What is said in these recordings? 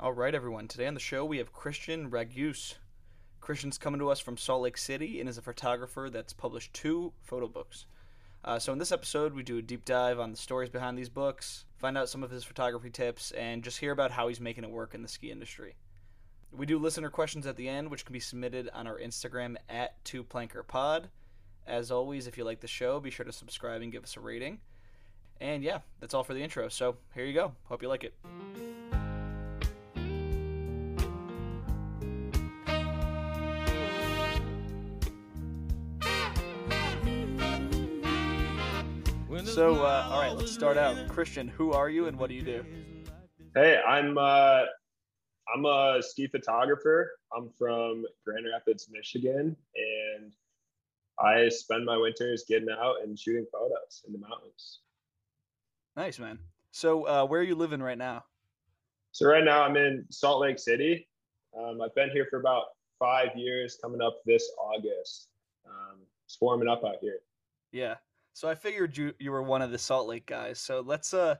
All right, everyone. Today on the show, we have Christian Ragus. Christian's coming to us from Salt Lake City and is a photographer that's published two photo books. Uh, so, in this episode, we do a deep dive on the stories behind these books, find out some of his photography tips, and just hear about how he's making it work in the ski industry. We do listener questions at the end, which can be submitted on our Instagram at 2plankerpod. As always, if you like the show, be sure to subscribe and give us a rating. And yeah, that's all for the intro. So here you go. Hope you like it. So, uh, all right, let's start out. Christian, who are you and what do you do? Hey, I'm uh, I'm a ski photographer. I'm from Grand Rapids, Michigan, and I spend my winters getting out and shooting photos in the mountains. Nice, man. So, uh, where are you living right now? So right now I'm in Salt Lake City. Um, I've been here for about five years. Coming up this August, um, it's warming up out here. Yeah. So I figured you you were one of the Salt Lake guys. So let's uh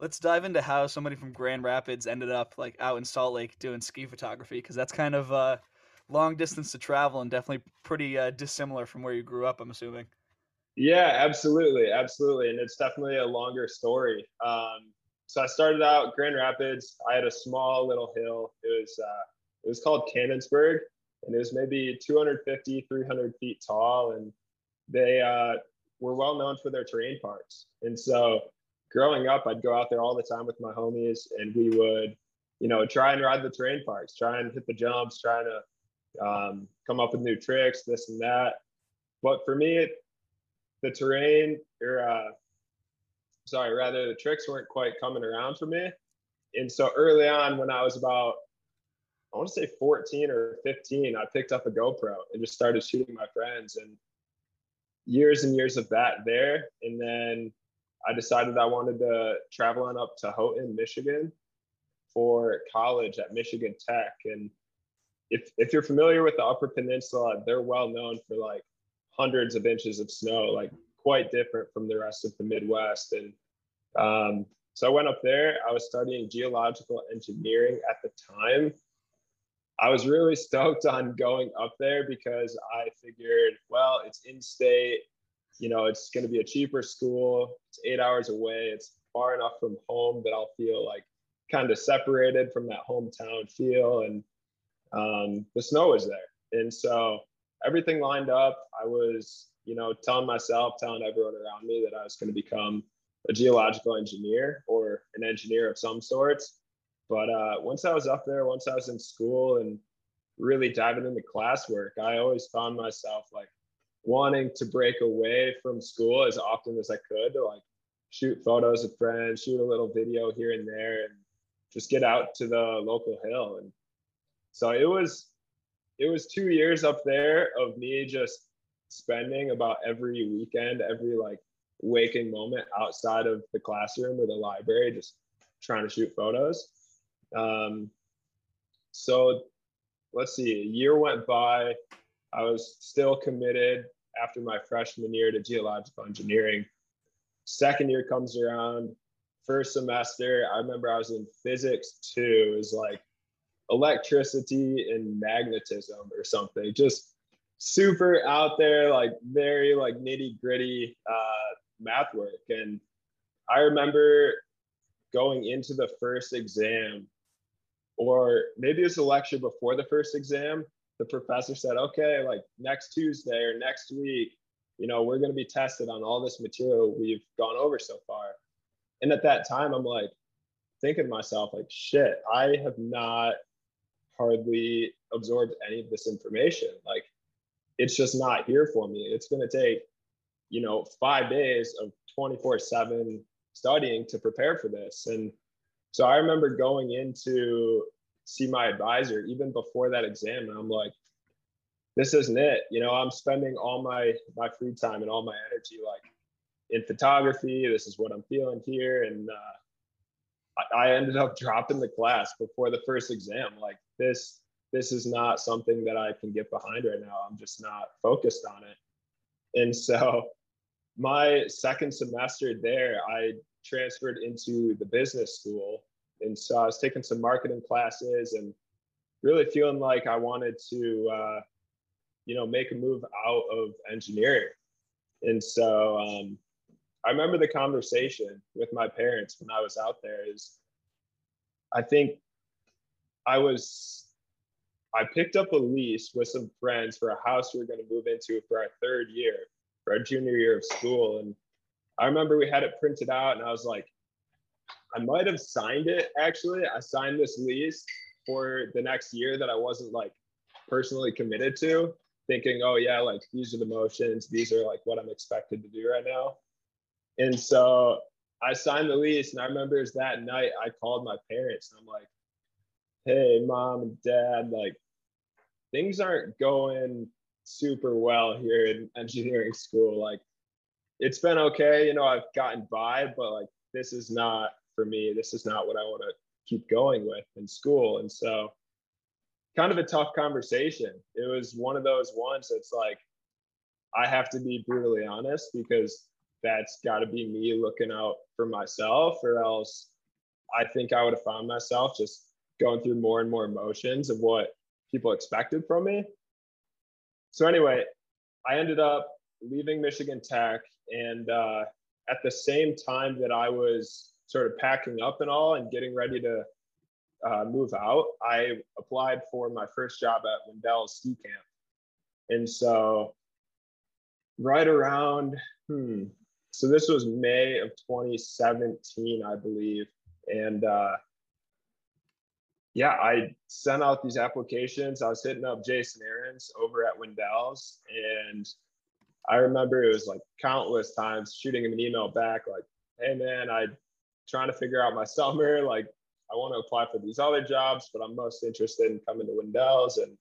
let's dive into how somebody from Grand Rapids ended up like out in Salt Lake doing ski photography because that's kind of uh long distance to travel and definitely pretty uh, dissimilar from where you grew up. I'm assuming. Yeah, absolutely, absolutely, and it's definitely a longer story. Um, so I started out Grand Rapids. I had a small little hill. It was uh, it was called Cannonsburg, and it was maybe 250, 300 feet tall, and they uh, were well known for their terrain parks. And so growing up, I'd go out there all the time with my homies and we would, you know, try and ride the terrain parks, try and hit the jumps, trying to um, come up with new tricks, this and that. But for me, it, the terrain or, uh, sorry, rather the tricks weren't quite coming around for me. And so early on, when I was about, I want to say 14 or 15, I picked up a GoPro and just started shooting my friends. And years and years of that there. And then I decided I wanted to travel on up to Houghton, Michigan for college at Michigan Tech. And if, if you're familiar with the Upper Peninsula, they're well known for like hundreds of inches of snow, like quite different from the rest of the Midwest. And um, so I went up there. I was studying geological engineering at the time. I was really stoked on going up there because I figured, well, it's in state, you know, it's going to be a cheaper school. It's eight hours away. It's far enough from home that I'll feel like kind of separated from that hometown feel. And um, the snow was there. And so everything lined up. I was, you know, telling myself, telling everyone around me that I was going to become a geological engineer or an engineer of some sorts. But uh, once I was up there, once I was in school and really diving into classwork, I always found myself like wanting to break away from school as often as I could to like shoot photos of friends, shoot a little video here and there, and just get out to the local hill. And so it was it was two years up there of me just spending about every weekend, every like waking moment outside of the classroom or the library, just trying to shoot photos. Um, so let's see, a year went by. I was still committed after my freshman year to geological engineering. Second year comes around, first semester, I remember I was in physics two, was like electricity and magnetism or something. Just super out there, like very like nitty gritty uh, math work. And I remember going into the first exam or maybe it's a lecture before the first exam the professor said okay like next tuesday or next week you know we're going to be tested on all this material we've gone over so far. And at that time i'm like thinking to myself like shit i have not hardly absorbed any of this information. Like it's just not here for me. It's going to take you know five days of 24 7 studying to prepare for this. And so I remember going in to see my advisor even before that exam, and I'm like, this isn't it. You know, I'm spending all my my free time and all my energy like in photography. This is what I'm feeling here, and uh, I, I ended up dropping the class before the first exam. Like this, this is not something that I can get behind right now. I'm just not focused on it. And so my second semester there, I transferred into the business school and so I was taking some marketing classes and really feeling like I wanted to, uh, you know, make a move out of engineering. And so um, I remember the conversation with my parents when I was out there. Is I think I was I picked up a lease with some friends for a house we were going to move into for our third year, for our junior year of school. And I remember we had it printed out, and I was like, I might have signed it actually. I signed this lease for the next year that I wasn't like personally committed to, thinking, oh, yeah, like these are the motions, these are like what I'm expected to do right now. And so I signed the lease, and I remember that night I called my parents, and I'm like, hey, mom and dad, like things aren't going super well here in engineering school. Like it's been okay, you know, I've gotten by, but like this is not for me. This is not what I want to keep going with in school. And so kind of a tough conversation. It was one of those ones that's like I have to be brutally honest because that's got to be me looking out for myself or else I think I would have found myself just going through more and more emotions of what people expected from me. So anyway, I ended up leaving Michigan Tech, and uh, at the same time that I was sort of packing up and all and getting ready to uh, move out, I applied for my first job at Windell Ski Camp, and so right around hmm, so this was May of 2017, I believe, and uh, yeah, I sent out these applications. I was hitting up Jason Aarons over at Windell's, and I remember it was like countless times shooting him an email back, like, "Hey man, I'm trying to figure out my summer. Like, I want to apply for these other jobs, but I'm most interested in coming to Windell's." And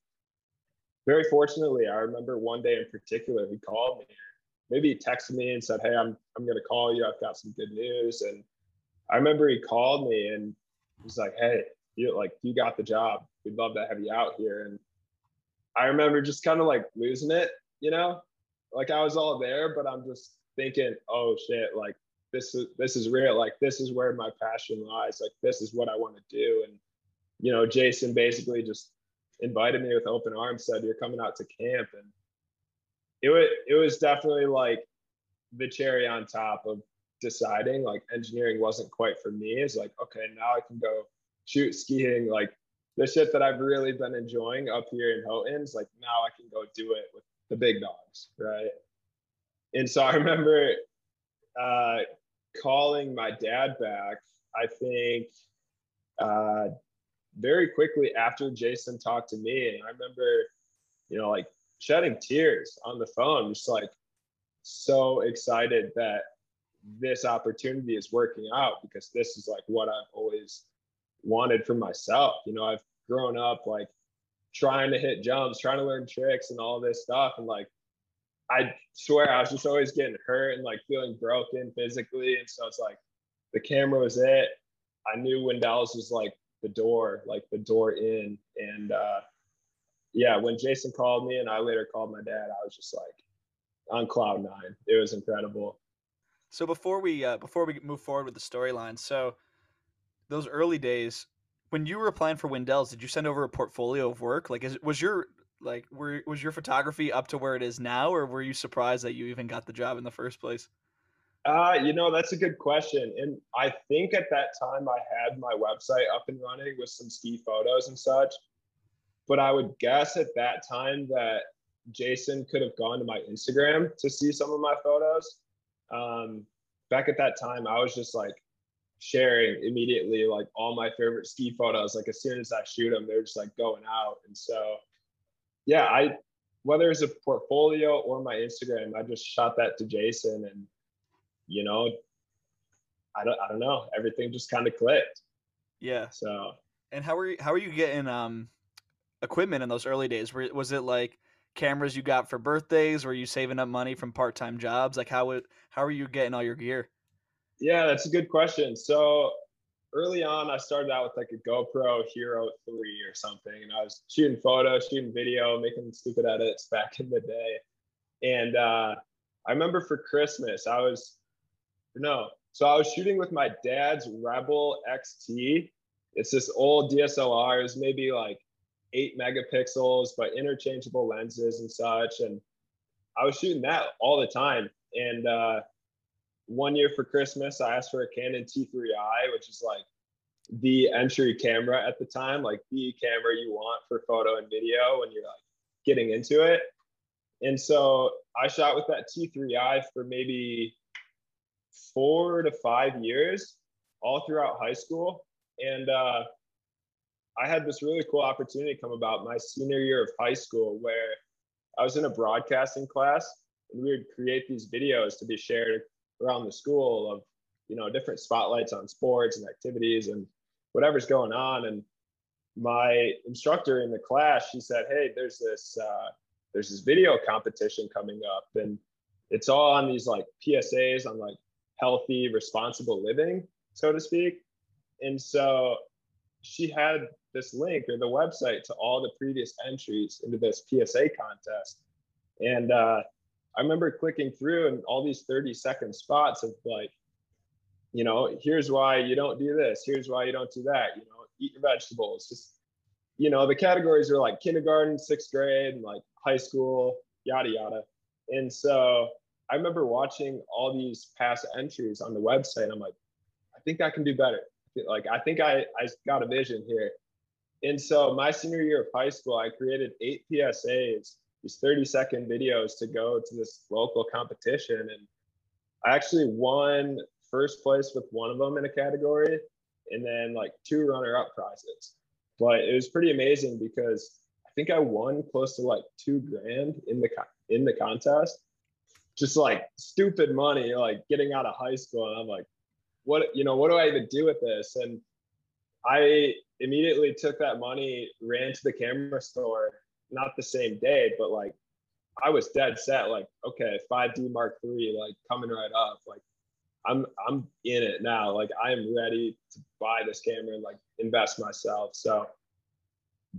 very fortunately, I remember one day in particular, he called me. Maybe he texted me and said, "Hey, I'm I'm going to call you. I've got some good news." And I remember he called me and he's like, "Hey." you like you got the job. We'd love to have you out here. And I remember just kind of like losing it, you know, like I was all there, but I'm just thinking, oh shit, like this is this is real. Like this is where my passion lies. Like this is what I want to do. And you know, Jason basically just invited me with open arms, said you're coming out to camp, and it was it was definitely like the cherry on top of deciding like engineering wasn't quite for me. It's like okay, now I can go shoot skiing, like the shit that I've really been enjoying up here in Houghton's, like now I can go do it with the big dogs, right? And so I remember uh, calling my dad back, I think uh, very quickly after Jason talked to me. And I remember, you know, like shedding tears on the phone, just like so excited that this opportunity is working out because this is like what I've always wanted for myself. You know, I've grown up like trying to hit jumps, trying to learn tricks and all this stuff. And like, I swear I was just always getting hurt and like feeling broken physically. And so it's like the camera was it. I knew Windells was like the door, like the door in. And uh, yeah, when Jason called me and I later called my dad, I was just like on cloud nine. It was incredible. So before we uh, before we move forward with the storyline, so those early days when you were applying for Windell's, did you send over a portfolio of work? Like, is was your like were was your photography up to where it is now, or were you surprised that you even got the job in the first place? Uh, you know, that's a good question. And I think at that time I had my website up and running with some ski photos and such. But I would guess at that time that Jason could have gone to my Instagram to see some of my photos. Um, back at that time, I was just like sharing immediately like all my favorite ski photos. Like as soon as I shoot them, they're just like going out. And so, yeah, I whether it's a portfolio or my Instagram, I just shot that to Jason, and you know, I don't I don't know, everything just kind of clicked. Yeah. So. And how are you how are you getting um equipment in those early days? Were, was it like cameras you got for birthdays? Were you saving up money from part time jobs? Like how would how are you getting all your gear? Yeah, that's a good question. So early on, I started out with like a GoPro Hero 3 or something, and I was shooting photos, shooting video, making stupid edits back in the day. And uh, I remember for Christmas, I was no, so I was shooting with my dad's Rebel XT, it's this old DSLR. it's maybe like eight megapixels, but interchangeable lenses and such. And I was shooting that all the time. And uh, one year for Christmas, I asked for a Canon T3i, which is like the entry camera at the time, like the camera you want for photo and video when you're like getting into it. And so I shot with that T3i for maybe four to five years, all throughout high school. And uh, I had this really cool opportunity come about my senior year of high school where I was in a broadcasting class and we would create these videos to be shared around the school of, you know, different spotlights on sports and activities and whatever's going on. And my instructor in the class, she said, Hey, there's this, uh, there's this video competition coming up and it's all on these like PSAs on like healthy, responsible living, so to speak. And so she had this link or the website to all the previous entries into this PSA contest. And uh, I remember clicking through and all these 30 second spots of like, you know, here's why you don't do this, here's why you don't do that, you know, eat your vegetables. Just, you know, the categories are like kindergarten, sixth grade, and like high school, yada, yada. And so I remember watching all these past entries on the website. I'm like, I think I can do better. Like, I think I, I got a vision here. And so my senior year of high school, I created eight PSAs, these 30 second videos to go to this local competition. And I actually won first place with one of them in a category and then like two runner up prizes. But it was pretty amazing because I think I won close to like two grand in the in the contest. Just like stupid money, like getting out of high school. And I'm like, what you know, what do I even do with this? And I immediately took that money, ran to the camera store, not the same day, but like I was dead set, like, okay, 5D Mark III, like coming right up. Like I'm I'm in it now. Like I am ready to buy this camera and like invest myself. So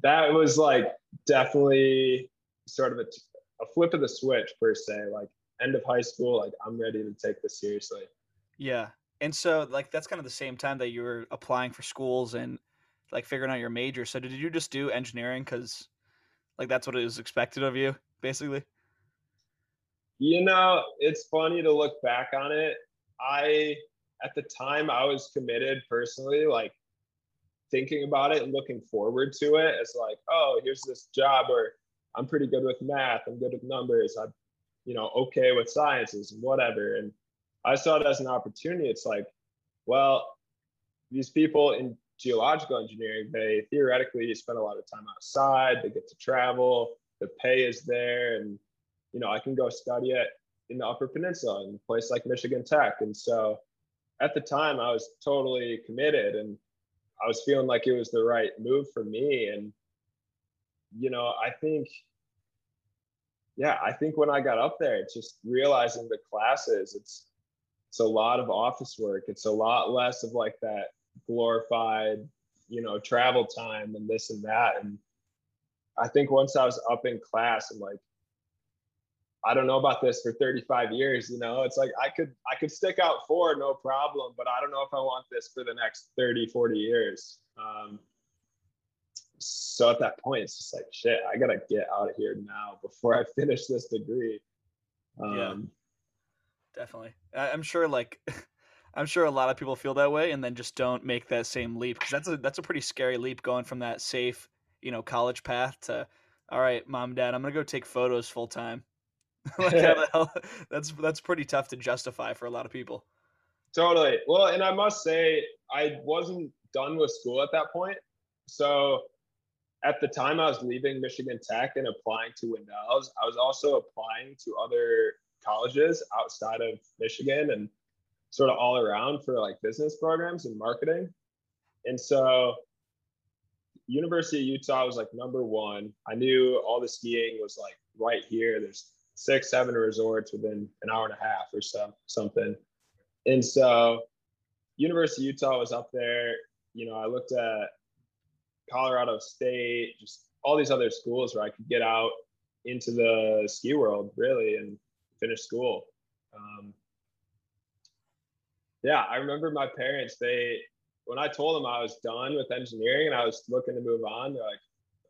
that was like definitely sort of a, a flip of the switch per se. Like end of high school, like I'm ready to take this seriously. Yeah. And so like that's kind of the same time that you were applying for schools and like figuring out your major. So did you just do engineering cuz like that's what was expected of you basically? You know, it's funny to look back on it. I at the time I was committed personally like thinking about it and looking forward to it as like, oh, here's this job where I'm pretty good with math, I'm good with numbers, I'm, you know, okay with sciences and whatever. And I saw it as an opportunity. It's like, well, these people in geological engineering, they theoretically spend a lot of time outside, they get to travel, the pay is there, and you know, I can go study it in the Upper Peninsula in a place like Michigan Tech. And so at the time I was totally committed and I was feeling like it was the right move for me. And, you know, I think, yeah, I think when I got up there, it's just realizing the classes, it's, it's a lot of office work. It's a lot less of like that glorified, you know, travel time and this and that. And I think once I was up in class and like, I don't know about this for 35 years, you know, it's like I could I could stick out four no problem, but I don't know if I want this for the next 30, 40 years. Um, so at that point, it's just like shit. I gotta get out of here now before I finish this degree. Um, yeah, definitely. I'm sure, like, I'm sure a lot of people feel that way, and then just don't make that same leap because that's a that's a pretty scary leap going from that safe, you know, college path to, all right, mom, dad, I'm gonna go take photos full time. like how the hell that's that's pretty tough to justify for a lot of people. Totally. Well, and I must say I wasn't done with school at that point. So at the time I was leaving Michigan Tech and applying to Windell's, I was also applying to other colleges outside of Michigan and sort of all around for like business programs and marketing. And so University of Utah was like number one. I knew all the skiing was like right here. There's six, seven resorts within an hour and a half or so, something. And so University of Utah was up there. You know, I looked at Colorado State, just all these other schools where I could get out into the ski world really and finish school. Um, yeah, I remember my parents, they when I told them I was done with engineering and I was looking to move on, they're like,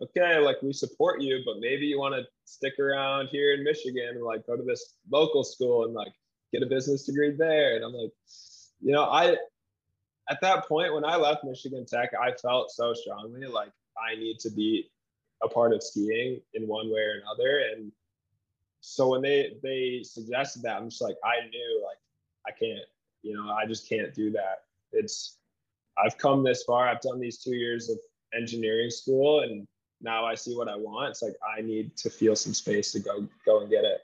okay, like we support you, but maybe you want to stick around here in Michigan and like go to this local school and like get a business degree there. And I'm like, you know, I at that point when I left Michigan Tech, I felt so strongly like I need to be a part of skiing in one way or another. And so when they they suggested that, I'm just like, I knew like I can't, you know, I just can't do that. It's I've come this far. I've done these two years of engineering school and now I see what I want. It's like I need to feel some space to go go and get it.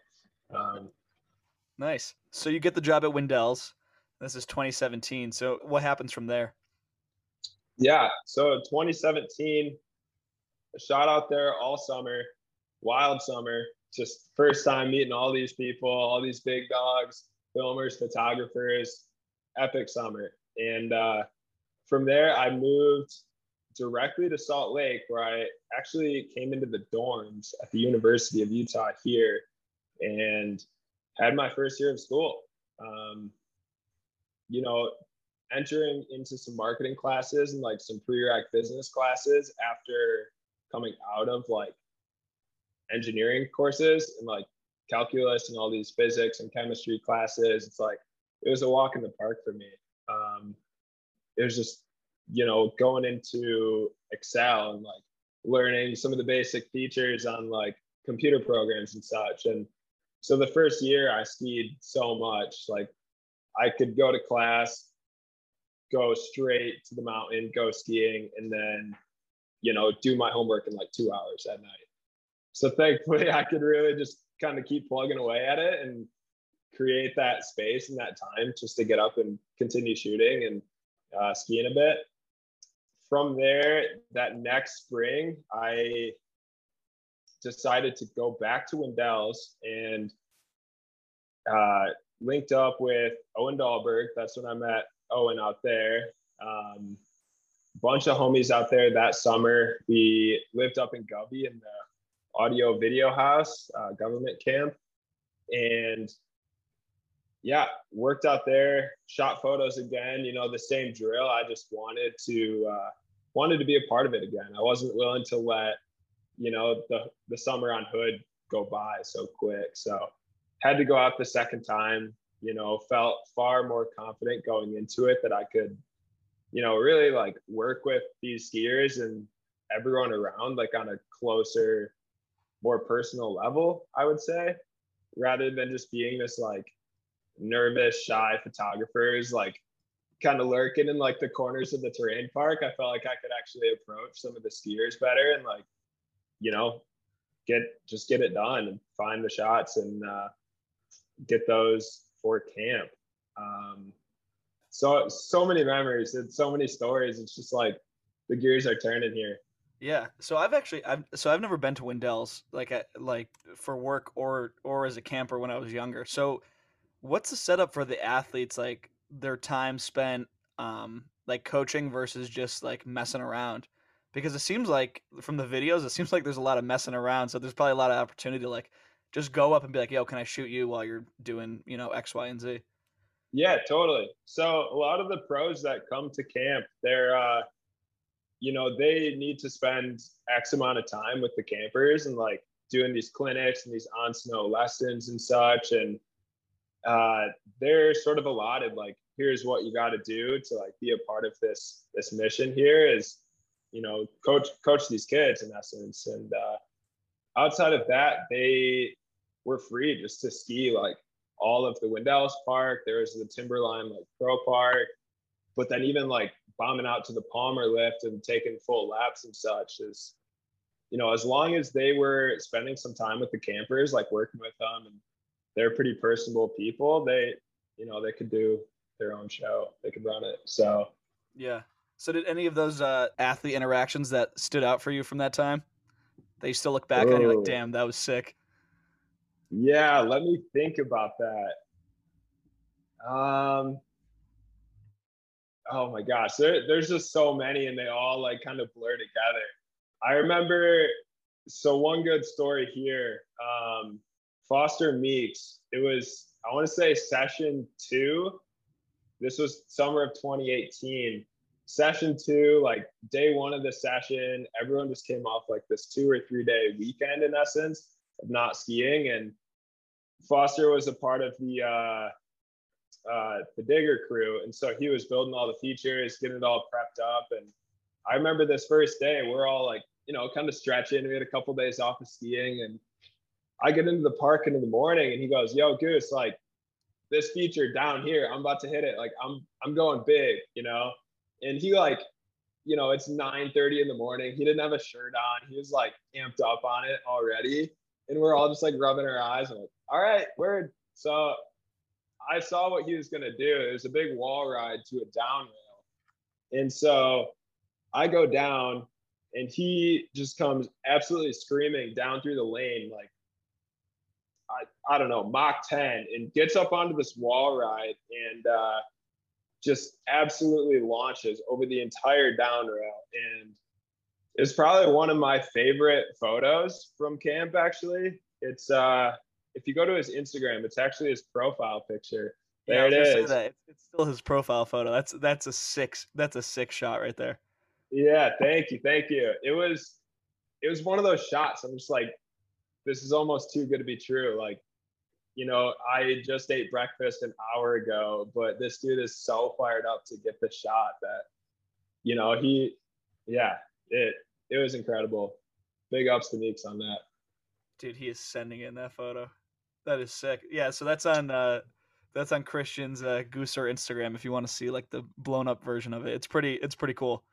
Um, nice. So you get the job at Windells. This is 2017. So what happens from there? Yeah. So 2017, I shot out there all summer, wild summer. Just first time meeting all these people, all these big dogs, filmers, photographers. Epic summer. And uh, from there, I moved directly to Salt Lake, where I actually came into the dorms at the University of Utah here and had my first year of school. Um, you know, entering into some marketing classes and like some pre-req business classes after coming out of like engineering courses and like calculus and all these physics and chemistry classes. It's like it was a walk in the park for me. Um, it was just you know, going into Excel and like learning some of the basic features on like computer programs and such. And so the first year I skied so much, like I could go to class, go straight to the mountain, go skiing, and then, you know, do my homework in like two hours at night. So thankfully I could really just kind of keep plugging away at it and create that space and that time just to get up and continue shooting and uh, skiing a bit from there, that next spring, I decided to go back to Windells and uh, linked up with Owen Dahlberg. That's when I met Owen out there. Um, bunch of homies out there that summer. We lived up in Govey in the audio video house, uh, government camp. And yeah, worked out there, shot photos again, you know, the same drill. I just wanted to uh, wanted to be a part of it again. I wasn't willing to let, you know, the the summer on Hood go by so quick. So had to go out the second time, you know, felt far more confident going into it that I could, you know, really like work with these skiers and everyone around like on a closer, more personal level, I would say, rather than just being this like nervous, shy photographers like kind of lurking in like the corners of the terrain park, I felt like I could actually approach some of the skiers better and like, you know, get just get it done and find the shots and uh, get those for camp. Um, so so many memories and so many stories. It's just like the gears are turning here. Yeah. So I've actually I've so I've never been to Windells like at, like for work or or as a camper when I was younger. So what's the setup for the athletes like their time spent um like coaching versus just like messing around because it seems like from the videos it seems like there's a lot of messing around so there's probably a lot of opportunity to like just go up and be like yo can i shoot you while you're doing you know x y and z yeah totally so a lot of the pros that come to camp they're uh you know they need to spend x amount of time with the campers and like doing these clinics and these on snow lessons and such. And uh, they're sort of allotted like here's what you got to do to like be a part of this this mission here is you know coach coach these kids in essence. And uh, outside of that they were free just to ski like all of the Windells Park. There was the Timberline like Pro Park, but then even like bombing out to the Palmer lift and taking full laps and such is, you know, as long as they were spending some time with the campers, like working with them and they're pretty personable people. They, you know, they could do their own show. They could run it. So yeah. So did any of those uh, athlete interactions that stood out for you from that time? They still look back and you're like, damn, that was sick. Yeah, let me think about that. Um oh my gosh, there, there's just so many and they all like kind of blur together. I remember so one good story here. Um Foster Meeks. It was, I want to say session two. This was summer of 2018. session two, like day one of the session, everyone just came off like this two or three day weekend in essence of not skiing. And Foster was a part of the uh, uh, the digger crew, and so he was building all the features, getting it all prepped up. And I remember this first day, we're all like, you know, kind of stretching. We had a couple days off of skiing, and I get into the park in the morning, and he goes, "Yo, Goose, like this feature down here, I'm about to hit it. Like I'm I'm going big, you know." And he like, you know, it's 9:30 in the morning. He didn't have a shirt on. He was like amped up on it already, and we're all just like rubbing our eyes and like, "All right, word." So I saw what he was going to do. It was a big wall ride to a down rail. And so I go down and he just comes absolutely screaming down through the lane, like, I, I don't know, Mach 10, and gets up onto this wall ride and uh, just absolutely launches over the entire down rail. And it's probably one of my favorite photos from camp, actually. It's, uh, if you go to his Instagram, it's actually his profile picture. There yeah, it is. It's, it's still his profile photo. That's that's a six. That's a six shot right there. Yeah, thank you, thank you. It was it was one of those shots. I'm just like, this is almost too good to be true. Like, you know, I just ate breakfast an hour ago, but this dude is so fired up to get the shot that, you know, he, yeah, it it was incredible. Big ups to Meeks on that. Dude, he is sending in that photo. That is sick. Yeah, so that's on uh that's on Christian's uh, Gooser Instagram if you want to see like the blown up version of it. It's pretty it's pretty cool.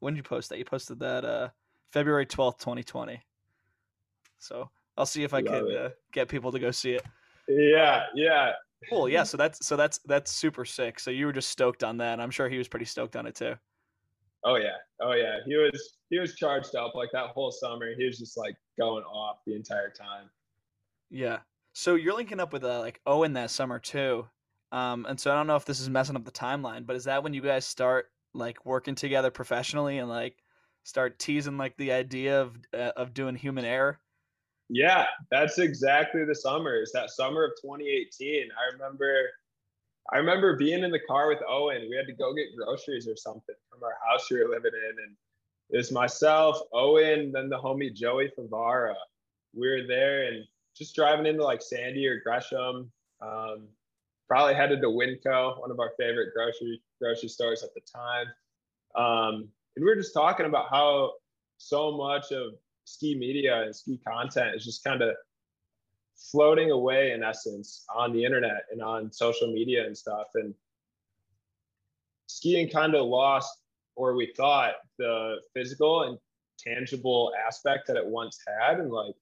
When did you post that? You posted that uh February 12th, 2020. So, I'll see if I Love can uh, get people to go see it. Yeah, yeah. Cool. Yeah, so that's so that's that's super sick. So you were just stoked on that. I'm sure he was pretty stoked on it too. Oh yeah. Oh yeah. He was he was charged up like that whole summer. He was just like going off the entire time. Yeah. So you're linking up with uh, like Owen that summer too. Um, and so I don't know if this is messing up the timeline, but is that when you guys start like working together professionally and like start teasing like the idea of uh, of doing human error? Yeah, that's exactly the summer. Is that summer of 2018? I remember I remember being in the car with Owen. We had to go get groceries or something from our house we were living in, and it was myself, Owen, then the homie Joey Favara. We were there and just driving into like Sandy or Gresham. Um, probably headed to Winco, one of our favorite grocery grocery stores at the time. Um, and we were just talking about how so much of ski media and ski content is just kind of floating away in essence on the internet and on social media and stuff. And skiing kind of lost, or we thought, the physical and tangible aspect that it once had. And like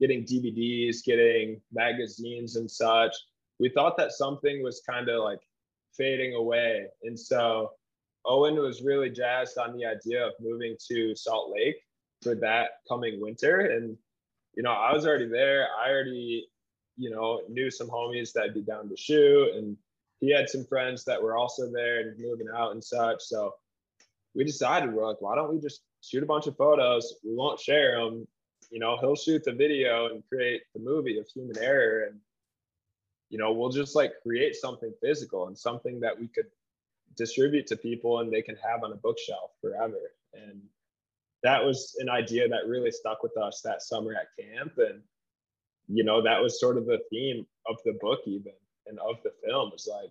getting DVDs, getting magazines and such, we thought that something was kind of like fading away. And so Owen was really jazzed on the idea of moving to Salt Lake for that coming winter. And you know, I was already there. I already, you know, knew some homies that'd be down to shoot, and he had some friends that were also there and moving out and such. So we decided we're like, why don't we just shoot a bunch of photos? We won't share them. You know, he'll shoot the video and create the movie of human error, and you know, we'll just like create something physical and something that we could distribute to people and they can have on a bookshelf forever. And that was an idea that really stuck with us that summer at camp and you know that was sort of the theme of the book even and of the film was like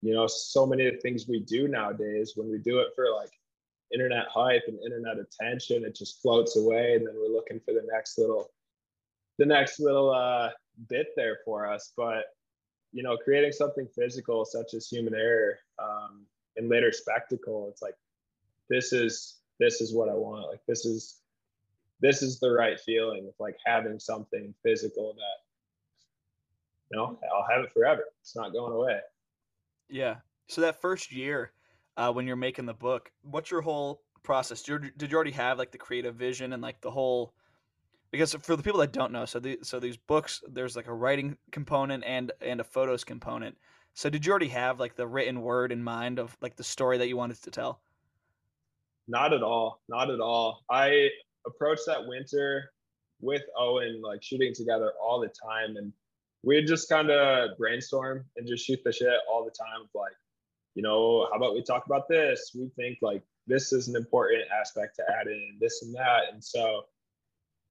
you know so many of the things we do nowadays when we do it for like internet hype and internet attention it just floats away and then we're looking for the next little the next little uh bit there for us but you know creating something physical such as human error um and later spectacle it's like this is this is what I want. Like this is this is the right feeling of like having something physical that you know I'll have it forever. It's not going away. Yeah. So that first year, uh, when you're making the book, what's your whole process? Did you, did you already have like the creative vision and like the whole? Because for the people that don't know, so the, so these books, there's like a writing component and and a photos component. So did you already have like the written word in mind of like the story that you wanted to tell? Not at all. Not at all. I approached that winter with Owen, like shooting together all the time. And we'd just kind of brainstorm and just shoot the shit all the time like, you know, how about we talk about this? We think like this is an important aspect to add in, this and that. And so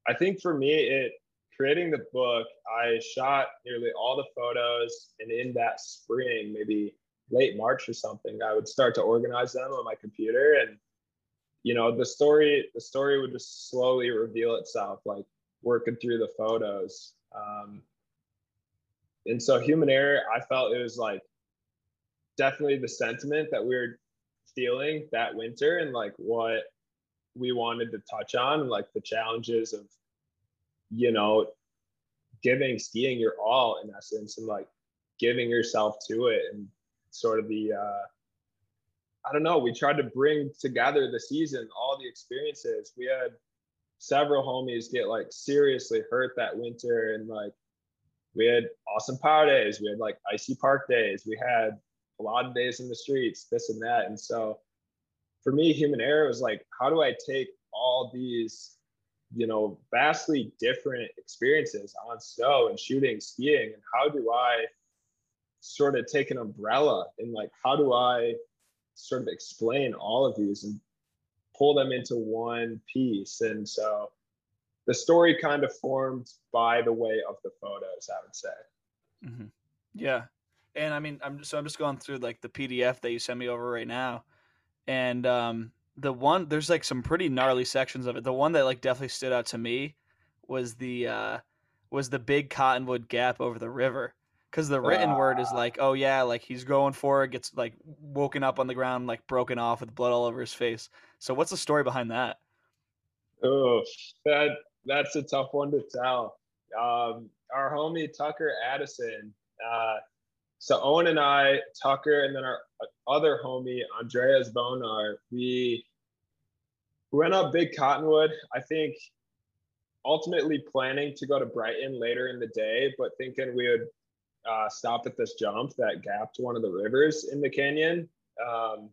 I think for me, it creating the book, I shot nearly all the photos, and in that spring, maybe late March or something, I would start to organize them on my computer and you know the story the story would just slowly reveal itself like working through the photos um, and so human error i felt it was like definitely the sentiment that we were feeling that winter and like what we wanted to touch on like the challenges of you know giving skiing your all in essence and like giving yourself to it and sort of the uh I don't know, we tried to bring together the season, all the experiences. We had several homies get like seriously hurt that winter and like we had awesome power days, we had like icy park days, we had a lot of days in the streets, this and that. And so for me, human error was like, how do I take all these, you know, vastly different experiences on snow and shooting, skiing, and how do I sort of take an umbrella and like how do I sort of explain all of these and pull them into one piece. And so the story kind of formed by the way of the photos, I would say. Mm-hmm. Yeah. And I mean, I'm so I'm just going through like the PDF that you sent me over right now, and um, the one there's like some pretty gnarly sections of it. The one that like definitely stood out to me was the uh, was the big cottonwood gap over the river because the written uh, word is ah. like, oh yeah, like he's going for it, gets like woken up on the ground, like broken off with blood all over his face. So what's the story behind that? Oh, that that's a tough one to tell. Um, our homie Tucker Addison. Uh, so Owen and I, Tucker, and then our other homie Andreas Bonar, we went up Big Cottonwood. I think ultimately planning to go to Brighton later in the day, but thinking we would uh, stop at this jump that gapped one of the rivers in the canyon. Um,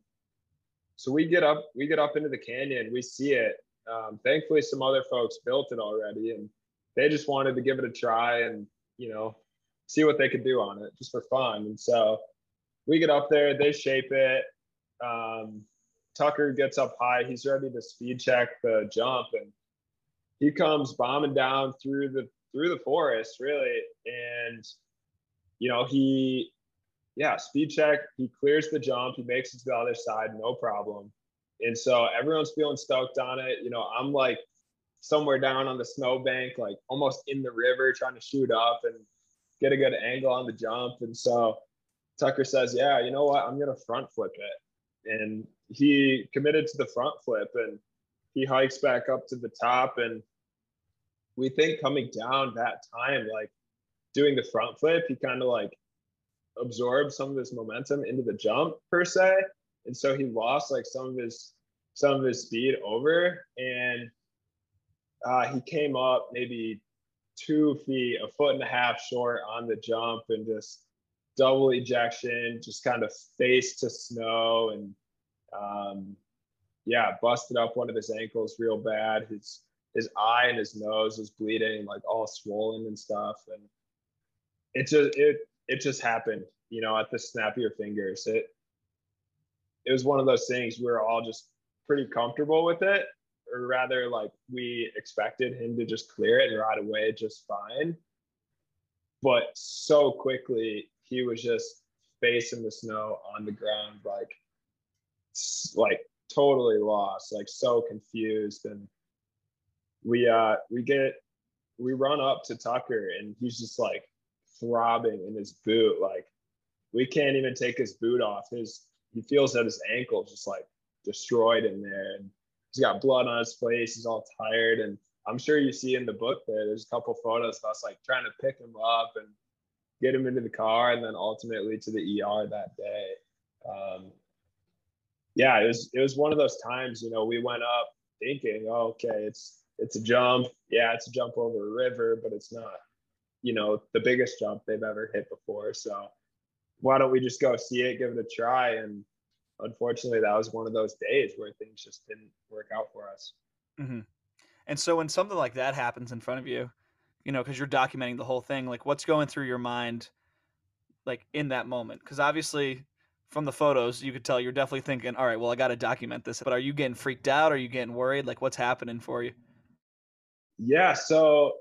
so we get up, we get up into the canyon, we see it. Um, thankfully, some other folks built it already, and they just wanted to give it a try and you know see what they could do on it just for fun. And so we get up there, they shape it. Um, Tucker gets up high, he's ready to speed check the jump, and he comes bombing down through the through the forest really and you know, he, yeah, speed check, he clears the jump, he makes it to the other side, no problem. And so everyone's feeling stoked on it. You know, I'm like somewhere down on the snowbank, like almost in the river, trying to shoot up and get a good angle on the jump. And so Tucker says, Yeah, you know what? I'm going to front flip it. And he committed to the front flip and he hikes back up to the top. And we think coming down that time, like doing the front flip, he kind of like absorbed some of his momentum into the jump per se. And so he lost like some of his some of his speed over and uh, he came up maybe two feet, a foot and a half short on the jump and just double ejection, just kind of face to snow and um, yeah, busted up one of his ankles real bad. His his eye and his nose was bleeding, like all swollen and stuff. And it just it it just happened, you know, at the snap of your fingers. It it was one of those things we were all just pretty comfortable with it, or rather, like we expected him to just clear it and ride away just fine. But so quickly, he was just facing the snow on the ground, like like totally lost, like so confused, and we uh we get we run up to Tucker, and he's just like throbbing in his boot. Like we can't even take his boot off. His he feels that his ankle just like destroyed in there, and he's got blood on his face. He's all tired, and I'm sure you see in the book there. There's a couple photos of us like trying to pick him up and get him into the car, and then ultimately to the ER that day. Um, yeah, it was it was one of those times. You know, we went up thinking, oh, okay, it's it's a jump. Yeah, it's a jump over a river, but it's not you know, the biggest jump they've ever hit before. So why don't we just go see it, give it a try? And unfortunately, that was one of those days where things just didn't work out for us. Mm-hmm. And so when something like that happens in front of you, you know, because you're documenting the whole thing, like what's going through your mind, like in that moment? Because obviously, from the photos, you could tell you're definitely thinking, all right, well, I got to document this. But are you getting freaked out? Are you getting worried? Like, what's happening for you? Yeah, so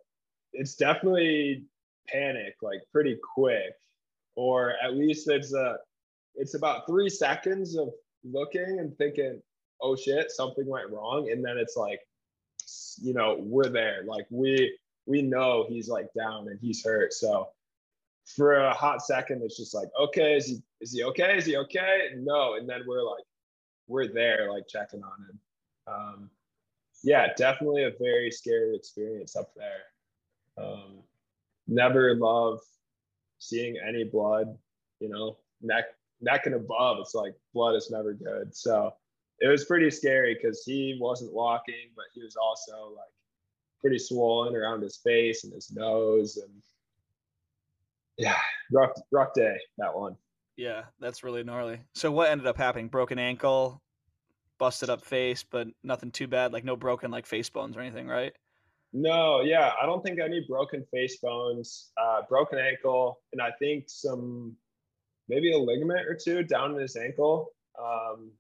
it's definitely panic, like pretty quick, or at least it's a, it's about three seconds of looking and thinking, oh shit, something went wrong, and then it's like, you know, we're there, like we we know he's like down and he's hurt, so for a hot second, it's just like, okay, is he is he okay? Is he okay? No, and then we're like, we're there, like checking on him. Um, yeah, definitely a very scary experience up there. Um, never love seeing any blood, you know, neck neck and above. It's like blood is never good. So it was pretty scary because he wasn't walking, but he was also like pretty swollen around his face and his nose and yeah, rough rough day that one. Yeah, that's really gnarly. So what ended up happening? Broken ankle, busted up face, but nothing too bad. Like no broken like face bones or anything, right? No, yeah, I don't think any broken face bones, uh, broken ankle, and I think some maybe a ligament or two down in his ankle um,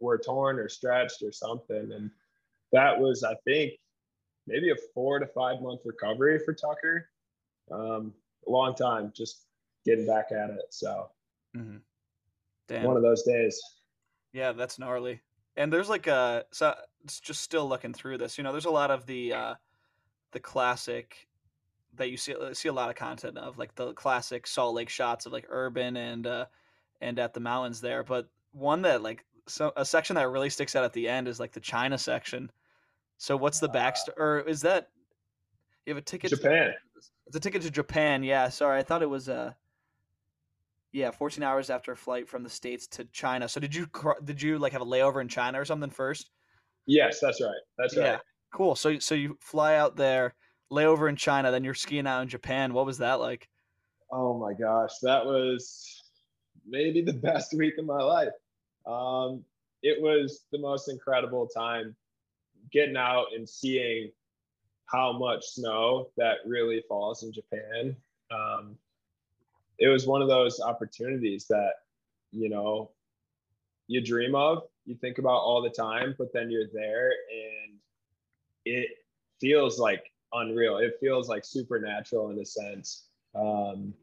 were torn or stretched or something, and that was, I think, maybe a four to five month recovery for Tucker. Um, a long time just getting back at it. So mm-hmm. one of those days. Yeah, that's gnarly. And there's like a so it's just still looking through this. You know, there's a lot of the uh the classic that you see uh, see a lot of content of, like the classic Salt Lake shots of like urban and uh and at the mountains there. But one that like so a section that really sticks out at the end is like the China section. So what's the backstory? Uh, or is that you have a ticket? Japan. To, it's a ticket to Japan. Yeah, sorry, I thought it was uh yeah, 14 hours after a flight from the states to China. So did you did you like have a layover in China or something first? Yes, that's right. That's right. Yeah, cool. So so you fly out there, layover in China, then you're skiing out in Japan. What was that like? Oh my gosh, that was maybe the best week of my life. Um, it was the most incredible time getting out and seeing how much snow that really falls in Japan. Um, it was one of those opportunities that, you know, you dream of, you think about all the time, but then you're there and it feels like unreal. It feels like supernatural in a sense. Um,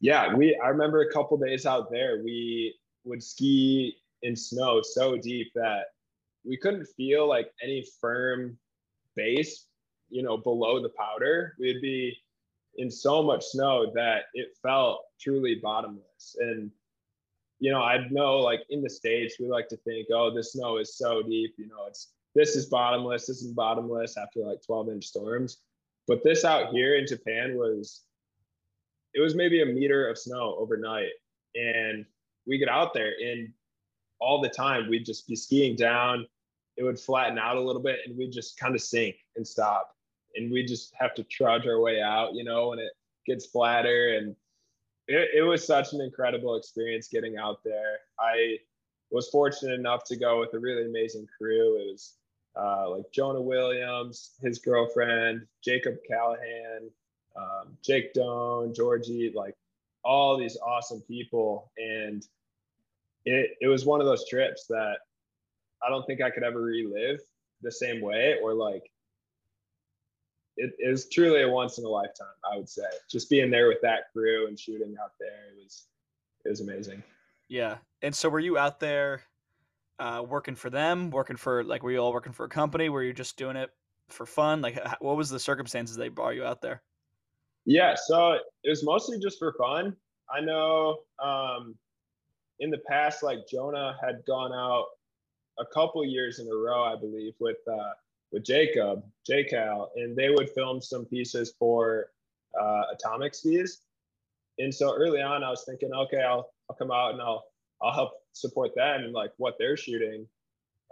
yeah, we I remember a couple days out there, we would ski in snow so deep that we couldn't feel like any firm base, you know, below the powder, we'd be in so much snow that it felt truly bottomless. And, you know, I'd know like in the States, we like to think, oh, this snow is so deep, you know, it's this is bottomless, this is bottomless after like 12 inch storms. But this out here in Japan was, it was maybe a meter of snow overnight. And we get out there and all the time we'd just be skiing down it would flatten out a little bit and we'd just kind of sink and stop. And we just have to trudge our way out, you know, and it gets flatter. And it, it was such an incredible experience getting out there. I was fortunate enough to go with a really amazing crew. It was uh, like Jonah Williams, his girlfriend, Jacob Callahan, um, Jake Doan, Georgie, like all these awesome people. And it, it was one of those trips that I don't think I could ever relive the same way or like it is truly a once in a lifetime, I would say. Just being there with that crew and shooting out there, it was it was amazing. Yeah. And so were you out there uh, working for them, working for like were you all working for a company? Were you just doing it for fun? Like what was the circumstances they brought you out there? Yeah, so it was mostly just for fun. I know um in the past like Jonah had gone out a couple years in a row, I believe, with uh, with Jacob, JCal, and they would film some pieces for uh, Atomic Skis. And so early on, I was thinking, okay, I'll I'll come out and I'll I'll help support them and like what they're shooting.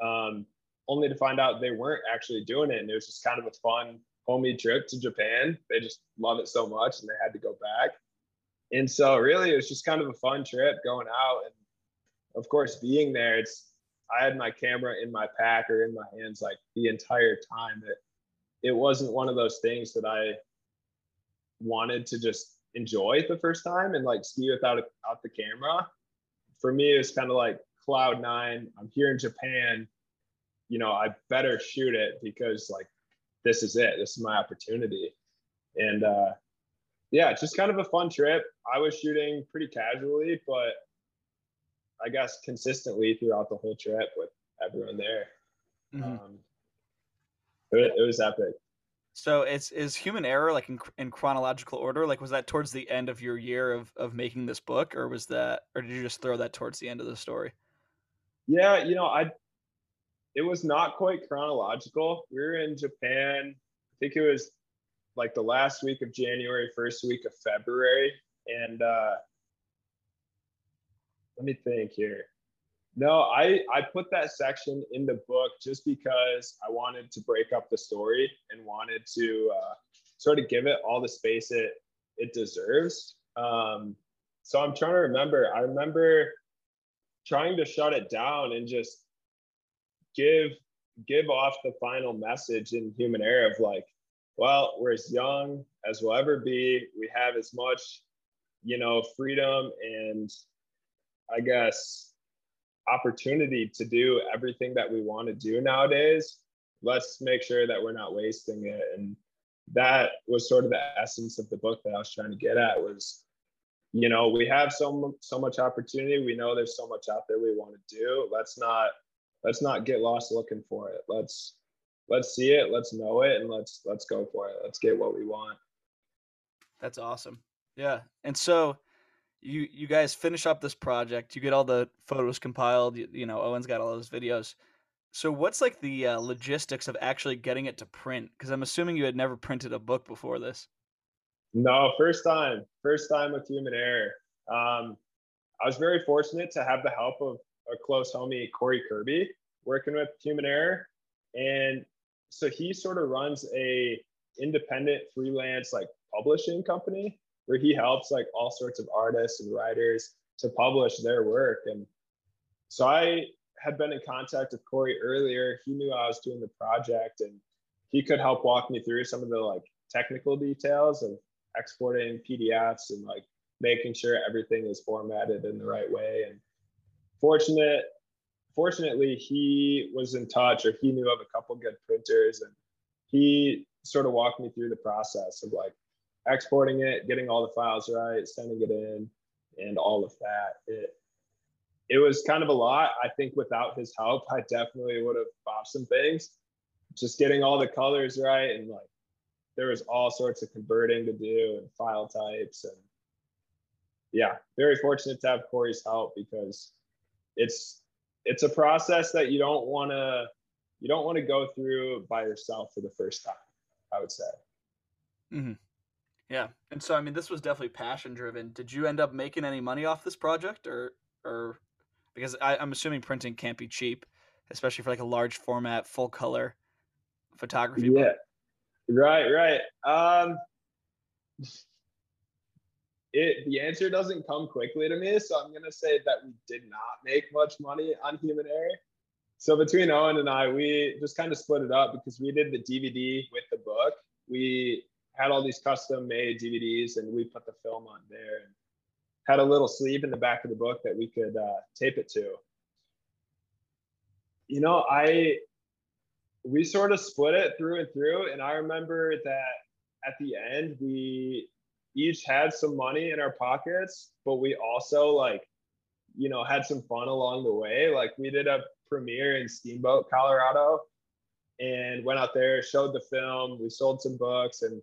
Um, only to find out they weren't actually doing it, and it was just kind of a fun homie trip to Japan. They just love it so much, and they had to go back. And so, really, it was just kind of a fun trip going out, and of course, being there. It's I had my camera in my pack or in my hands like the entire time. It it wasn't one of those things that I wanted to just enjoy the first time and like ski without a, out the camera. For me, it's kind of like cloud nine. I'm here in Japan. You know, I better shoot it because like this is it. This is my opportunity. And uh, yeah, just kind of a fun trip. I was shooting pretty casually, but I guess consistently throughout the whole trip with everyone there. Mm-hmm. Um, it, it was epic. So it's is human error like in, in chronological order? Like was that towards the end of your year of of making this book, or was that, or did you just throw that towards the end of the story? Yeah, you know, I it was not quite chronological. We were in Japan. I think it was like the last week of January, first week of February, and uh, let me think here. No, I I put that section in the book just because I wanted to break up the story and wanted to uh, sort of give it all the space it it deserves. Um, so I'm trying to remember. I remember trying to shut it down and just give give off the final message in human error of like, well, we're as young as we'll ever be. We have as much, you know, freedom and I guess opportunity to do everything that we want to do nowadays let's make sure that we're not wasting it. And that was sort of the essence of the book that i was trying to get at was you know we have so so much opportunity. We know there's so much out there we want to do. Let's not let's not get lost looking for it. Let's let's see it. Let's know it. And let's let's go for it. Let's get what we want. That's awesome. Yeah. And so you you guys finish up this project. You get all the photos compiled. You, you know, Owen's got all those videos. So what's like the uh, logistics of actually getting it to print? Because I'm assuming you had never printed a book before this. No, first time, first time with Human Error. Um, I was very fortunate to have the help of a close homie, Corey Kirby, working with Human Error, and so he sort of runs a independent freelance like publishing company where he helps like all sorts of artists and writers to publish their work. And so I had been in contact with Corey earlier. He knew I was doing the project and he could help walk me through some of the like technical details of exporting PDFs and like making sure everything is formatted in the right way. And fortunate, fortunately, he was in touch or he knew of a couple good printers and he sort of walked me through the process of like exporting it, getting all the files right, sending it in, and all of that. It it was kind of a lot. I think without his help, I definitely would have bought some things. Just getting all the colors right and like there was all sorts of converting to do and file types and yeah, very fortunate to have Corey's help because it's it's a process that you don't want to you don't want to go through by yourself for the first time. I would say. Mm-hmm. Yeah, and so I mean, this was definitely passion driven. Did you end up making any money off this project, or or because I, I'm assuming printing can't be cheap, especially for like a large format, full color photography. Yeah, book. right, right. Um, it the answer doesn't come quickly to me, so I'm gonna say that we did not make much money on Human Error. So between Owen and I, we just kind of split it up because we did the DVD with the book. We had all these custom made DVDs and we put the film on there and had a little sleeve in the back of the book that we could uh, tape it to. You know, I we sort of split it through and through, and I remember that at the end we each had some money in our pockets, but we also like, you know, had some fun along the way. Like we did a premiere in Steamboat, Colorado, and went out there, showed the film. We sold some books, and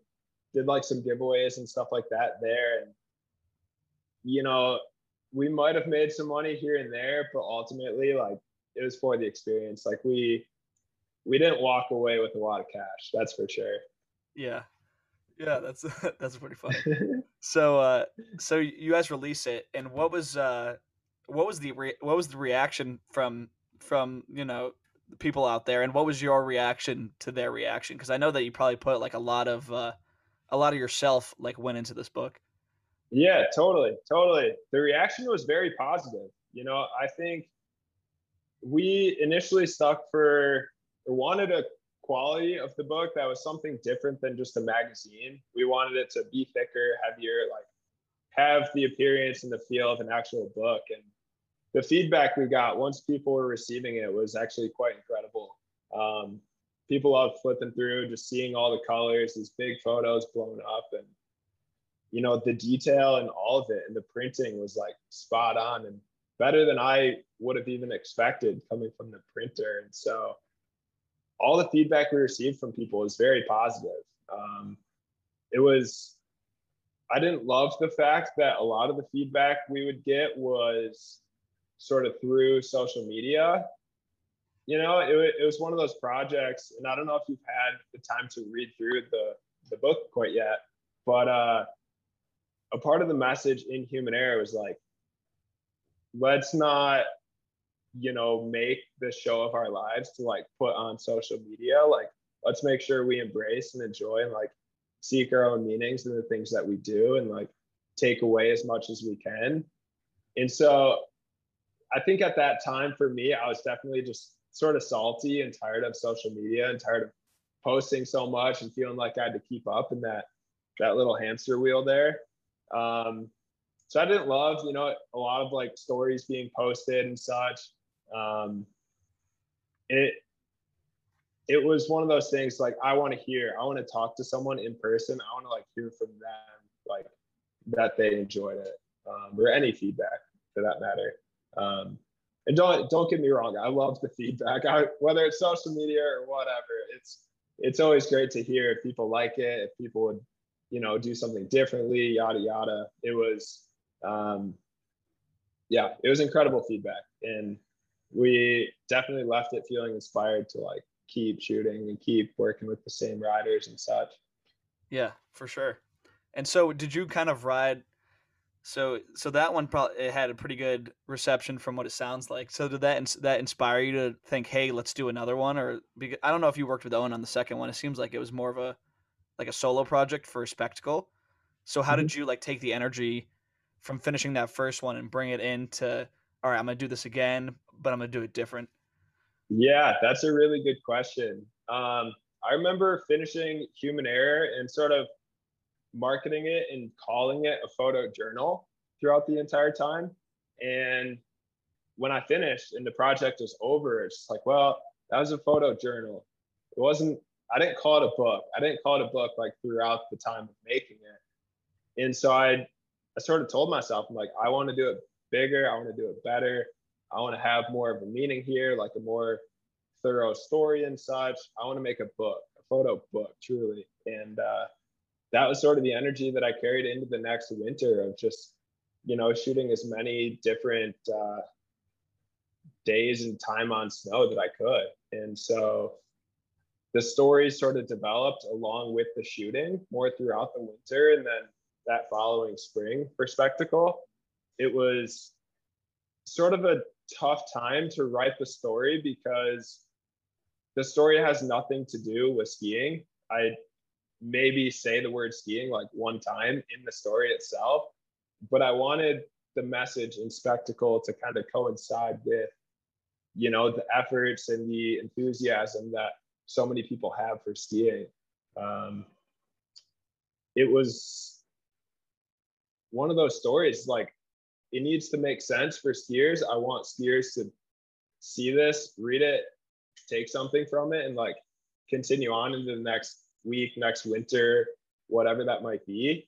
did like some giveaways and stuff like that there. And, you know, we might have made some money here and there, but ultimately, like, it was for the experience. Like, we, we didn't walk away with a lot of cash. That's for sure. Yeah. Yeah, that's that's pretty funny. so, uh, so you guys release it, and what was uh, what was the re- what was the reaction from from you know people out there, and what was your reaction to their reaction? Because I know that you probably put like a lot of uh, a lot of yourself like went into this book. Yeah, totally, totally. The reaction was very positive. You know, I think we initially stuck for wanted a quality of the book that was something different than just a magazine. We wanted it to be thicker, heavier, like have the appearance and the feel of an actual book. And the feedback we got once people were receiving it was actually quite incredible. Um, people loved flipping through, just seeing all the colors, these big photos blown up, and you know the detail and all of it, and the printing was like spot on and better than I would have even expected coming from the printer. And so, all the feedback we received from people was very positive. Um, it was I didn't love the fact that a lot of the feedback we would get was sort of through social media. You know, it, it was one of those projects, and I don't know if you've had the time to read through the, the book quite yet, but uh, a part of the message in Human Error was like, let's not, you know, make the show of our lives to like put on social media. Like, let's make sure we embrace and enjoy and like seek our own meanings in the things that we do and like take away as much as we can. And so I think at that time for me, I was definitely just sort of salty and tired of social media and tired of posting so much and feeling like I had to keep up in that that little hamster wheel there. Um, so I didn't love, you know, a lot of like stories being posted and such. Um, it it was one of those things like I want to hear, I want to talk to someone in person. I want to like hear from them, like that they enjoyed it, um, or any feedback for that matter. Um, and don't don't get me wrong, I love the feedback. I, whether it's social media or whatever, it's it's always great to hear if people like it, if people would, you know, do something differently, yada yada. It was, um, yeah, it was incredible feedback, and we definitely left it feeling inspired to like keep shooting and keep working with the same riders and such. Yeah, for sure. And so, did you kind of ride? So, so that one probably it had a pretty good reception from what it sounds like. So, did that that inspire you to think, hey, let's do another one? Or I don't know if you worked with Owen on the second one. It seems like it was more of a like a solo project for a spectacle. So, how mm-hmm. did you like take the energy from finishing that first one and bring it into all right? I'm gonna do this again, but I'm gonna do it different. Yeah, that's a really good question. Um, I remember finishing Human Error and sort of marketing it and calling it a photo journal throughout the entire time. And when I finished and the project was over, it's like, well, that was a photo journal. It wasn't, I didn't call it a book. I didn't call it a book like throughout the time of making it. And so I, I sort of told myself, I'm like, I want to do it bigger. I want to do it better. I want to have more of a meaning here, like a more thorough story and such. I want to make a book, a photo book, truly. And uh, that was sort of the energy that I carried into the next winter of just, you know, shooting as many different uh, days and time on snow that I could. And so the story sort of developed along with the shooting more throughout the winter. And then that following spring for Spectacle, it was sort of a tough time to write the story because the story has nothing to do with skiing. I maybe say the word skiing like one time in the story itself, but I wanted the message and spectacle to kind of coincide with, you know, the efforts and the enthusiasm that so many people have for skiing. Um, it was one of those stories like it needs to make sense for skiers. I want skiers to see this, read it, take something from it, and like continue on into the next week, next winter, whatever that might be.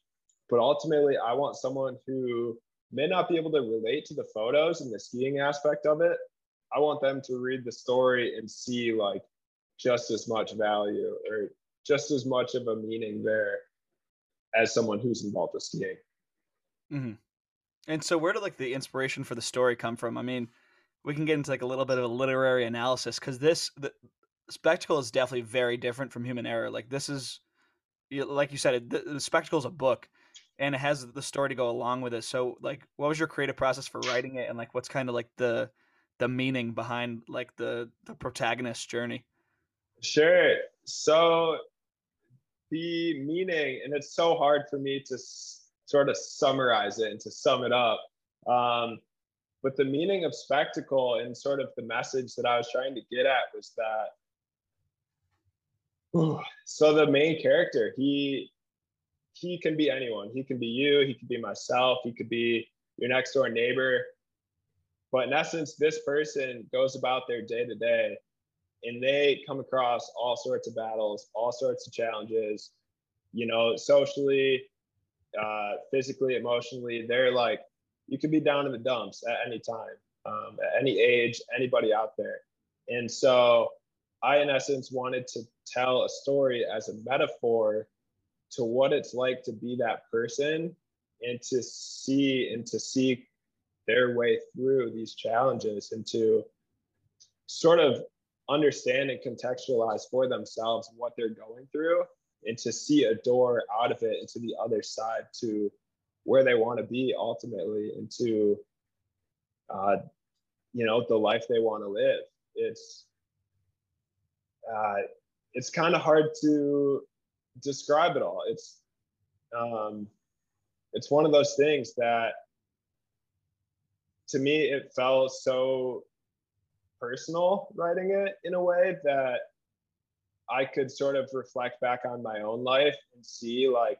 But ultimately, I want someone who may not be able to relate to the photos and the skiing aspect of it. I want them to read the story and see like just as much value or just as much of a meaning there as someone who's involved with skiing. Mm-hmm. And so, where did like the inspiration for the story come from? I mean, we can get into like a little bit of a literary analysis because this the spectacle is definitely very different from Human Error. Like this is, like you said, the, the spectacle is a book, and it has the story to go along with it. So, like, what was your creative process for writing it, and like, what's kind of like the the meaning behind like the the protagonist's journey? Sure. So the meaning, and it's so hard for me to sort of summarize it and to sum it up. Um, but the meaning of spectacle and sort of the message that I was trying to get at was that. So the main character, he he can be anyone. He can be you. He could be myself. He could be your next door neighbor. but in essence, this person goes about their day to day and they come across all sorts of battles, all sorts of challenges, you know, socially, uh, physically, emotionally. They're like, you could be down in the dumps at any time, um, at any age, anybody out there. And so I, in essence, wanted to tell a story as a metaphor to what it's like to be that person and to see and to seek their way through these challenges and to sort of understand and contextualize for themselves what they're going through and to see a door out of it into the other side to where they want to be ultimately into uh, you know the life they want to live. It's uh, it's kind of hard to describe it all. It's um, it's one of those things that to me it felt so personal writing it in a way that I could sort of reflect back on my own life and see like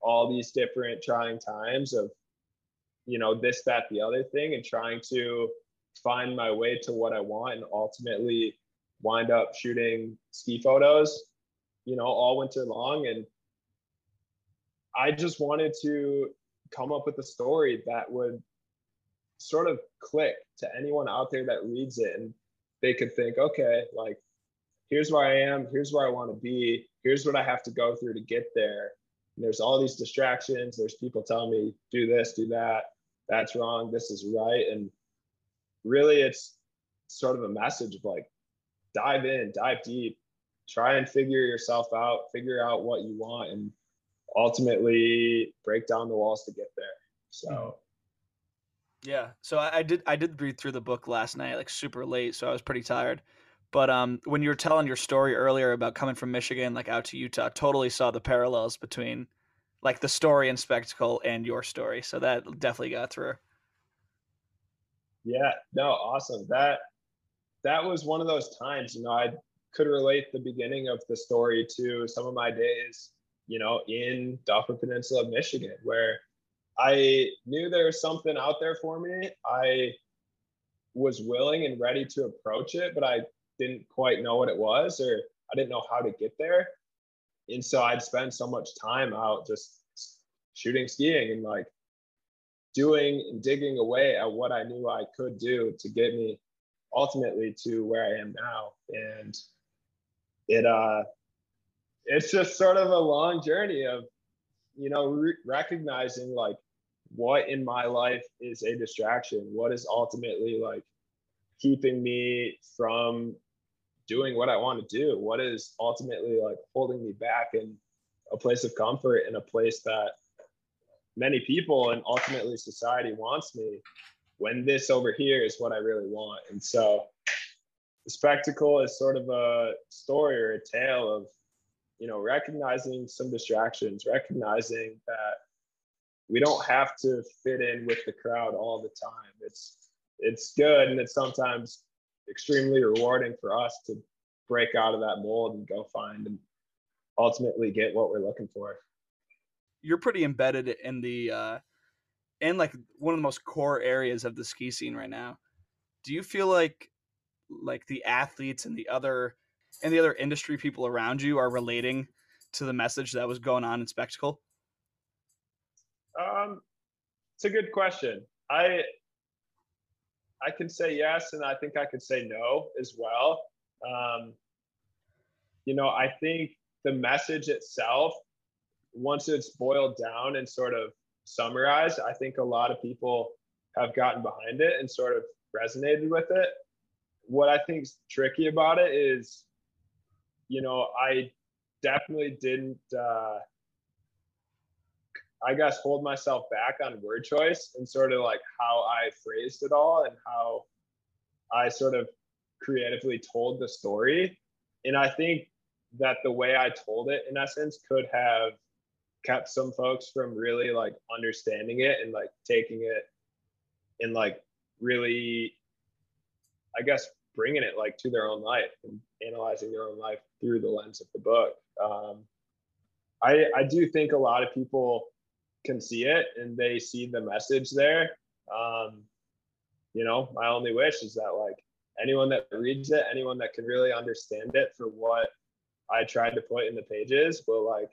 all these different trying times of you know this that the other thing and trying to find my way to what I want and ultimately wind up shooting ski photos you know all winter long and I just wanted to come up with a story that would sort of click to anyone out there that reads it and they could think, okay, like here's where I am, here's where I want to be, here's what I have to go through to get there. And there's all these distractions. There's people telling me, do this, do that, that's wrong, this is right. And really, it's sort of a message of like, dive in, dive deep, try and figure yourself out, figure out what you want, and ultimately break down the walls to get there. So, yeah. So I, I, did I did read through the book last night, like super late, so I was pretty tired. But um, when you were telling your story earlier about coming from Michigan, like out to Utah, totally saw the parallels between like the story and spectacle and your story. So that definitely got through. Yeah. No. Awesome. That that was one of those times. You know, I could relate the beginning of the story to some of my days. You know, in Upper Peninsula Michigan, where I knew there was something out there for me. I was willing and ready to approach it, but I didn't quite know what it was or I didn't know how to get there. And so I'd spend so much time out just shooting skiing and like doing and digging away at what I knew I could do to get me ultimately to where I am now. And it uh it's just sort of a long journey of you know re- recognizing like what in my life is a distraction what is ultimately like keeping me from doing what i want to do what is ultimately like holding me back in a place of comfort in a place that many people and ultimately society wants me when this over here is what i really want and so the spectacle is sort of a story or a tale of you know, recognizing some distractions, recognizing that we don't have to fit in with the crowd all the time. It's it's good and it's sometimes extremely rewarding for us to break out of that mold and go find and ultimately get what we're looking for. You're pretty embedded in the uh in like one of the most core areas of the ski scene right now. Do you feel like like the athletes and the other and the other industry people around you are relating to the message that was going on in spectacle? Um, it's a good question. I I can say yes, and I think I could say no as well. Um, you know, I think the message itself, once it's boiled down and sort of summarized, I think a lot of people have gotten behind it and sort of resonated with it. What I think is tricky about it is you know, I definitely didn't, uh, I guess, hold myself back on word choice and sort of like how I phrased it all and how I sort of creatively told the story. And I think that the way I told it, in essence, could have kept some folks from really like understanding it and like taking it and like really, I guess, bringing it like to their own life and analyzing their own life through the lens of the book. Um, I I do think a lot of people can see it and they see the message there. Um, you know, my only wish is that like anyone that reads it, anyone that can really understand it for what I tried to put in the pages will like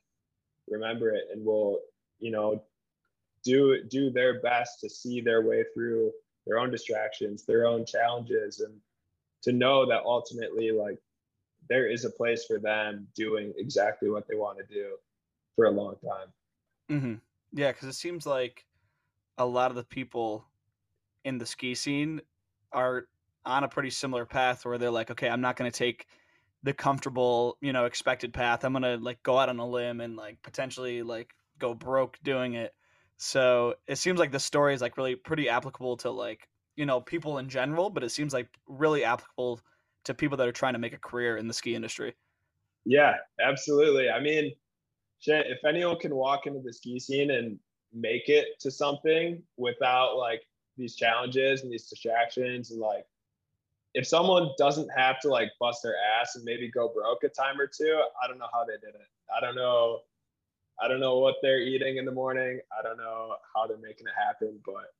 remember it and will, you know, do do their best to see their way through their own distractions, their own challenges and to know that ultimately like there is a place for them doing exactly what they want to do for a long time. Mm-hmm. Yeah, because it seems like a lot of the people in the ski scene are on a pretty similar path where they're like, okay, I'm not going to take the comfortable, you know, expected path. I'm to like go out on a limb and like potentially like go broke doing it. So it seems like the story is like really pretty applicable to like, you know, people in general, but it seems like really applicable to people that are trying to make a career in the ski industry. Yeah, absolutely. I mean, if anyone can walk into the ski scene and make it to something without like these challenges and these distractions and like if someone doesn't have to like bust their ass and maybe go broke a time or two, I don't know how they did it. I don't know. I don't know what they're eating in the morning. I don't know how they're making it happen, but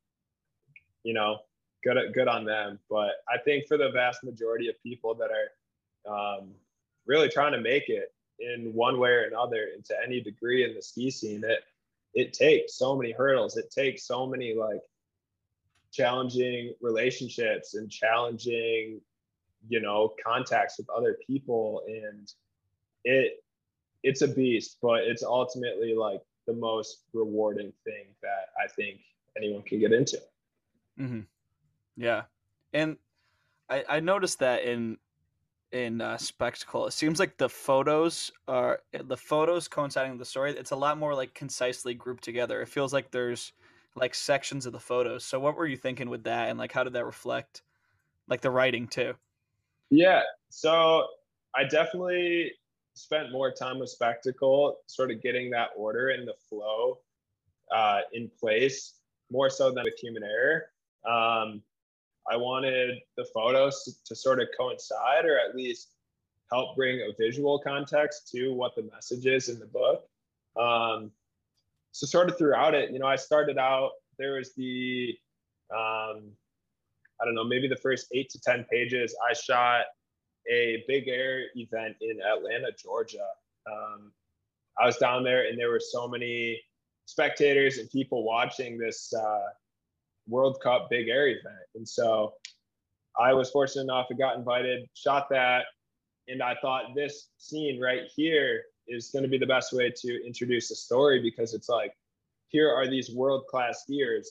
you know, good good on them. But I think for the vast majority of people that are um, really trying to make it in one way or another into any degree in the ski scene, it it takes so many hurdles. It takes so many like challenging relationships and challenging you know contacts with other people and it it's a beast but it's ultimately like the most rewarding thing that i think anyone can get into. Mm-hmm. yeah. And i i noticed that in in uh, spectacle it seems like the photos are the photos coinciding with the story it's a lot more like concisely grouped together. It feels like there's like sections of the photos. So what were you thinking with that, and like how did that reflect like the writing too? Yeah, so I definitely spent more time with spectacle, sort of getting that order and the flow uh, in place more so than with human error. Um, I wanted the photos to, to sort of coincide or at least help bring a visual context to what the message is in the book. Um, so sort of throughout it, you know, I started out, there was the, um, I don't know, maybe the first eight to 10 pages, I shot a big air event in Atlanta, Georgia. Um, I was down there and there were so many spectators and people watching this uh, World Cup big air event. And so I was fortunate enough, I got invited, shot that. And I thought this scene right here is going to be the best way to introduce a story because it's like here are these world class skiers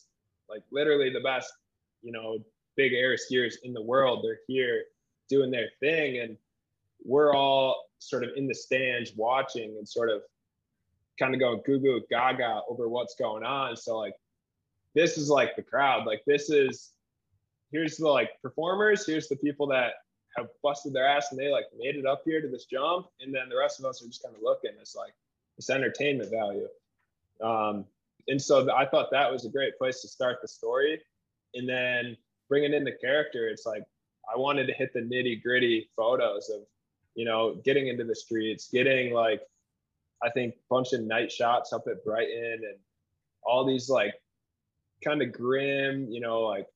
like literally the best you know big air skiers in the world. They're here doing their thing and we're all sort of in the stands watching and sort of kind of going goo goo gaga over what's going on. So like this is like the crowd. Like this is here's the like performers here's the people that have busted their ass and they like made it up here to this jump, and then the rest of us are just kind of looking. It's like it's entertainment value. Um, and so I thought that was a great place to start the story, and then bringing in the character. It's like I wanted to hit the nitty gritty photos of you know getting into the streets, getting like I think bunch of night shots up at Brighton and all these like kind of grim, you know, like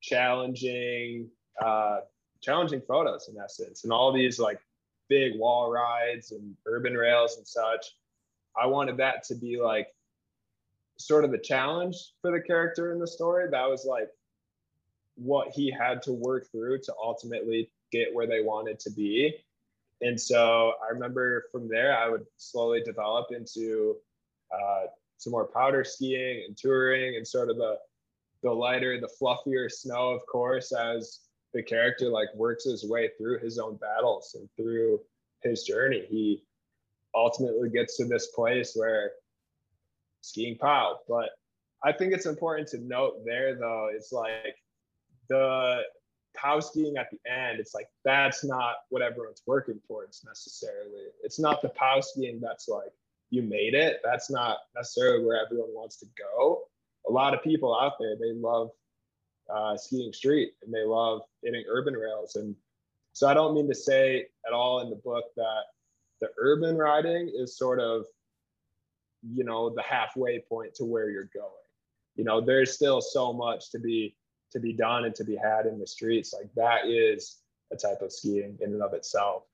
challenging uh, challenging photos in essence and all these like big wall rides and urban rails and such. I wanted that to be like sort of the challenge for the character in the story. That was like what he had to work through to ultimately get where they wanted to be. And so i remember from there i would slowly develop into uh, some more powder skiing and touring and sort of the the lighter the fluffier snow of course as the character like works his way through his own battles and through his journey. He ultimately gets to this place where skiing POW. But I think it's important to note there though, it's like the POW skiing at the end, it's like that's not what everyone's working towards necessarily. It's not the POW skiing that's like you made it. That's not necessarily where everyone wants to go. A lot of people out there, they love uh, skiing street and they love hitting urban rails. And so I don't mean to say at all in the book that the urban riding is sort of, you know, the halfway point to where you're going. You know, there's still so much to be to be done and to be had in the streets. Like that is a type of skiing in and of itself.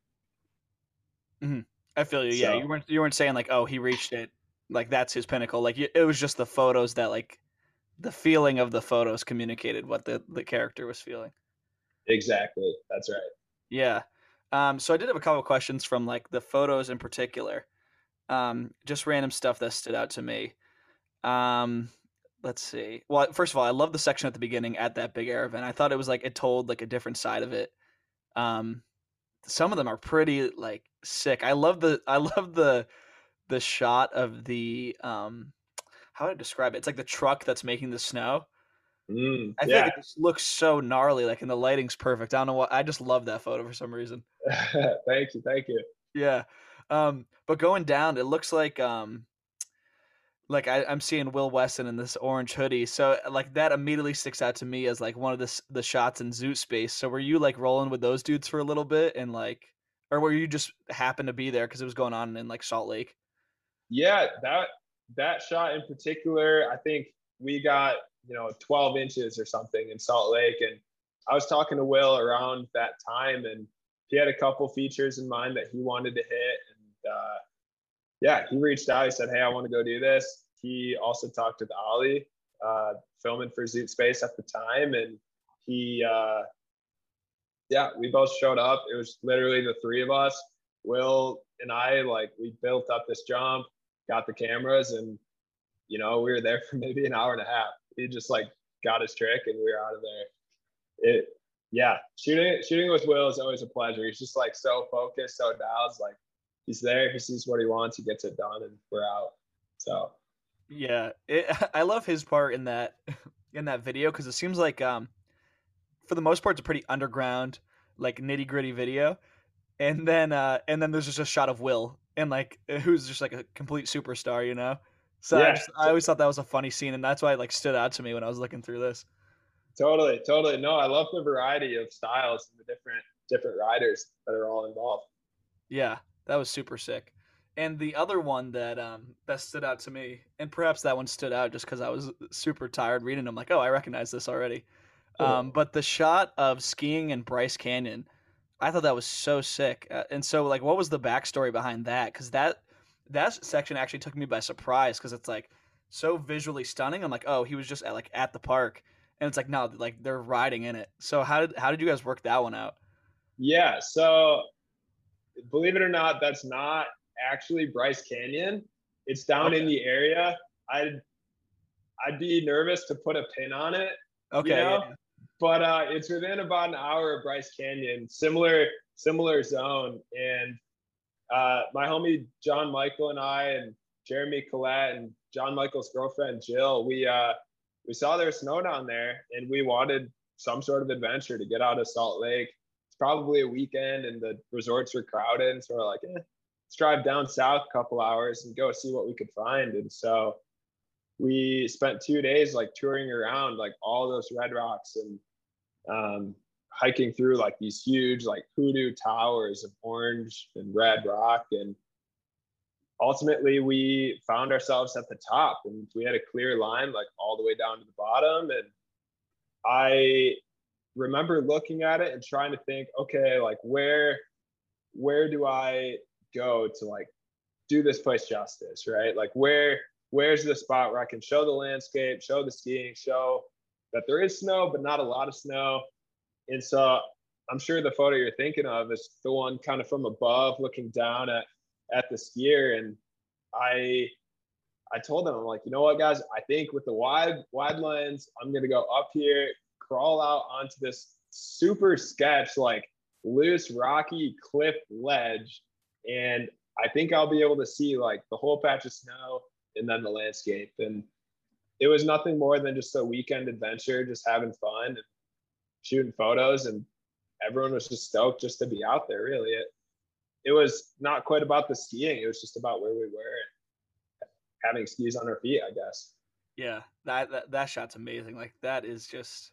Mm-hmm. I feel you. So, yeah, you weren't you weren't saying like, oh, he reached it, like that's his pinnacle. Like it was just the photos that like the feeling of the photos communicated what the the character was feeling. Exactly. That's right. Yeah. Um, so I did have a couple questions from like the photos in particular. Um, just random stuff that stood out to me. Um, let's see. Well, first of all, I love the section at the beginning at that big air event. I thought it was like it told like a different side of it. Um, some of them are pretty like sick. I love the I love the the shot of the um how I describe it? It's like the truck that's making the snow. Mm, I yeah. think it just looks so gnarly, like and the lighting's perfect. I don't know what I just love that photo for some reason. thank you, thank you. Yeah. Um, but going down, it looks like um like I, am seeing Will Wesson in this orange hoodie, so like that immediately sticks out to me as like one of the the shots in Zoot Space. So were you like rolling with those dudes for a little bit, and like, or were you just happen to be there because it was going on in like Salt Lake? Yeah, that that shot in particular, I think we got you know 12 inches or something in Salt Lake, and I was talking to Will around that time, and he had a couple features in mind that he wanted to hit, and uh, yeah, he reached out. He said, "Hey, I want to go do this." He also talked with Ali, uh, filming for Zoot Space at the time, and he, uh, yeah, we both showed up. It was literally the three of us, Will and I. Like we built up this jump, got the cameras, and you know we were there for maybe an hour and a half. He just like got his trick, and we were out of there. It, yeah, shooting shooting with Will is always a pleasure. He's just like so focused, so dialed. Like he's there. He sees what he wants. He gets it done, and we're out. So yeah, it, I love his part in that in that video because it seems like um for the most part it's a pretty underground like nitty gritty video, and then uh and then there's just a shot of Will and like who's just like a complete superstar, you know. So yeah. I, just, I always thought that was a funny scene, and that's why it like stood out to me when I was looking through this. Totally, totally. No, I love the variety of styles and the different different riders that are all involved. Yeah, that was super sick. And the other one that um, that stood out to me, and perhaps that one stood out just because I was super tired reading them, like, oh, I recognize this already. Cool. Um, but the shot of skiing in Bryce Canyon, I thought that was so sick. Uh, and so, like, what was the backstory behind that? Because that that section actually took me by surprise because it's like so visually stunning. I'm like, oh, he was just at, like at the park, and it's like no, like they're riding in it. So how did how did you guys work that one out? Yeah, so believe it or not, that's not actually Bryce Canyon. It's down okay. in the area. I'd I'd be nervous to put a pin on it. Okay. You know? yeah. But uh, it's within about an hour of Bryce Canyon, similar similar zone. And uh, my homie John Michael and I and Jeremy Collette and John Michael's girlfriend Jill, we uh, we saw there was snow down there, and we wanted some sort of adventure to get out of Salt Lake It's probably a weekend and the resorts were crowded. And so we're like, eh, let's drive down south a couple hours and go see what we could find. And so we spent two days like touring around like all those red rocks and um, hiking through like these huge like hoodoo towers of orange and red rock and ultimately we found ourselves at the top and we had a clear line like all the way down to the bottom and i remember looking at it and trying to think, okay, like where where do I go to like do this place justice, right? Like where where's the spot where I can show the landscape, show the skiing, show that there is snow, but not a lot of snow. And so I'm sure the photo you're thinking of is the one kind of from above looking down at at the skier. And I I told them, I'm like, you know what, guys, I think with the wide wide lens, I'm gonna go up here, crawl out onto this super sketch, like loose, rocky cliff ledge. And I think I'll be able to see like the whole patch of snow and then the landscape. And it was nothing more than just a weekend adventure, just having fun and shooting photos. And everyone was just stoked just to be out there, really. It, it was not quite about the skiing, it was just about where we were and having skis on our feet, I guess. Yeah, that, that that shot's amazing. Like that is just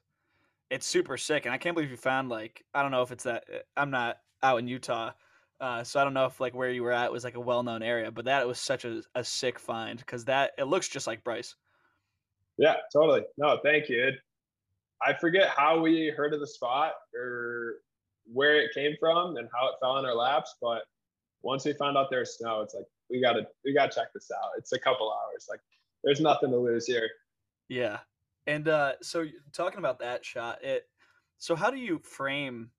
it's super sick, and I can't believe you found like I don't know if it's that eh, I'm not out in Utah, uh, so I don't know if like where you were at was like a well known area, but that was such a, a sick find because that it looks just like Bryce. Yeah, totally. No, thank you. I forget how we heard of the spot or where it came from and how it fell in our laps, but once we found out there's snow, it's like we gotta we gotta check this out. It's a couple hours. Like there's nothing to lose here. Yeah. And uh so talking about that shot, it so how do you frame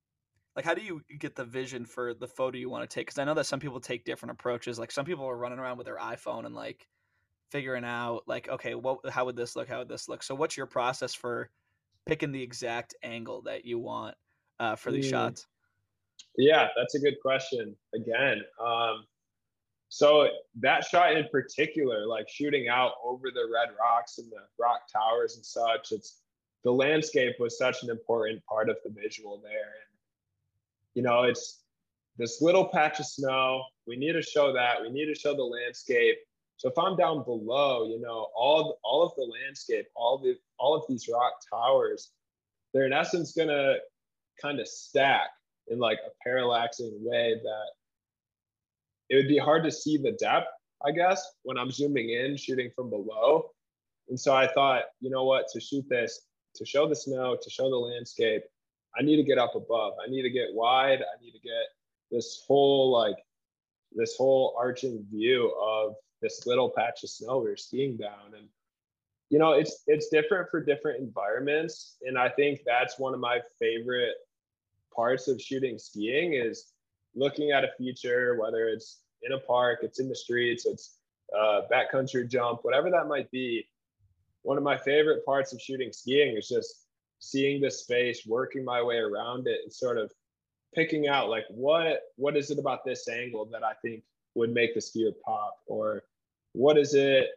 like how do you get the vision for the photo you want to take because i know that some people take different approaches like some people are running around with their iphone and like figuring out like okay what how would this look how would this look so what's your process for picking the exact angle that you want uh, for these mm. shots yeah that's a good question again um, so that shot in particular like shooting out over the red rocks and the rock towers and such it's the landscape was such an important part of the visual there And you know, it's this little patch of snow. We need to show that. We need to show the landscape. So if I'm down below, you know, all all of the landscape, all the all of these rock towers, they're in essence gonna kind of stack in like a parallaxing way that it would be hard to see the depth, I guess, when I'm zooming in, shooting from below. And so I thought, you know what, to shoot this, to show the snow, to show the landscape, I need to get up above. I need to get wide. I need to get this whole like this whole arching view of this little patch of snow we are skiing down. And you know, it's it's different for different environments. And I think that's one of my favorite parts of shooting skiing is looking at a feature, whether it's in a park, it's in the streets, it's a backcountry jump, whatever that might be. One of my favorite parts of shooting skiing is just seeing the space, working my way around it, and sort of picking out like what what is it about this angle that I think would make the skier pop, or what is it?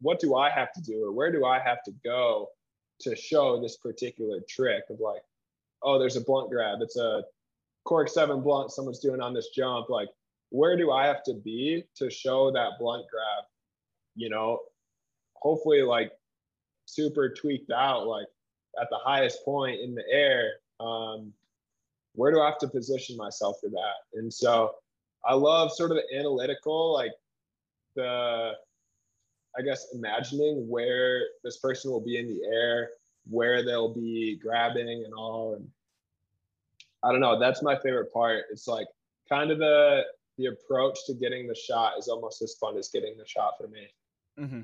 What do I have to do, or where do I have to go to show this particular trick of like, oh, there's a blunt grab. It's a cork seven blunt someone's doing on this jump. Like, where do I have to be to show that blunt grab? You know, hopefully like super tweaked out, like at the highest point in the air, um, where do I have to position myself for that? And so I love sort of the analytical, like the, I guess, imagining where this person will be in the air, where they'll be grabbing and all. And I don't know, that's my favorite part. It's like kind of the, the approach to getting the shot is almost as fun as getting the shot for me. Mm-hmm.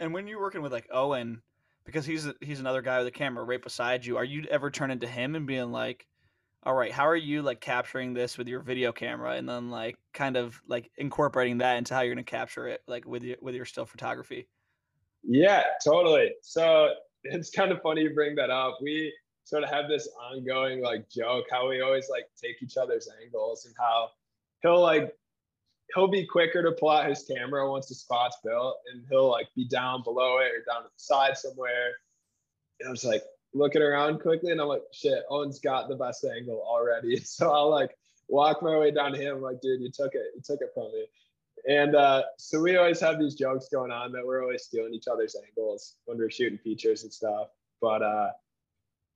And when you're working with like Owen, because he's he's another guy with a camera right beside you. Are you ever turning to him and being like, "All right, how are you like capturing this with your video camera?" And then like kind of like incorporating that into how you're going to capture it, like with your with your still photography. Yeah, totally. So it's kind of funny you bring that up. We sort of have this ongoing like joke how we always like take each other's angles and how he'll like he'll be quicker to pull out his camera once the spot's built and he'll like be down below it or down to the side somewhere. And I'm just like looking around quickly and I'm like, shit, Owen's got the best angle already. So I'll like walk my way down to him. I'm like, dude, you took it. You took it from me. And uh, so we always have these jokes going on that we're always stealing each other's angles when we're shooting features and stuff. But uh,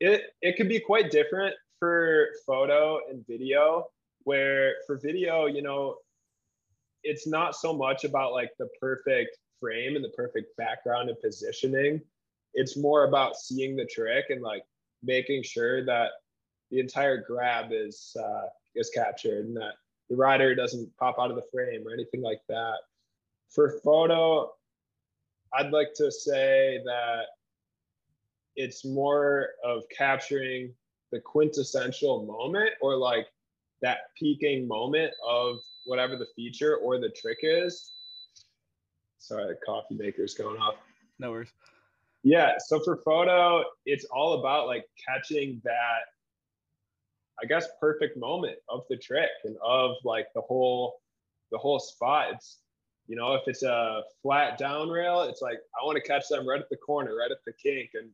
it it could be quite different for photo and video. Where for video, you know, it's not so much about like the perfect frame and the perfect background and positioning. It's more about seeing the trick and like making sure that the entire grab is uh, is captured and that the rider doesn't pop out of the frame or anything like that. For photo, I'd like to say that it's more of capturing the quintessential moment or like that peaking moment of whatever the feature or the trick is. Sorry, coffee maker's going off. No worries. Yeah. So for photo, it's all about like catching that, I guess, perfect moment of the trick and of like the whole, the whole spot. It's, you know, if it's a flat down rail, it's like I want to catch them right at the corner, right at the kink, and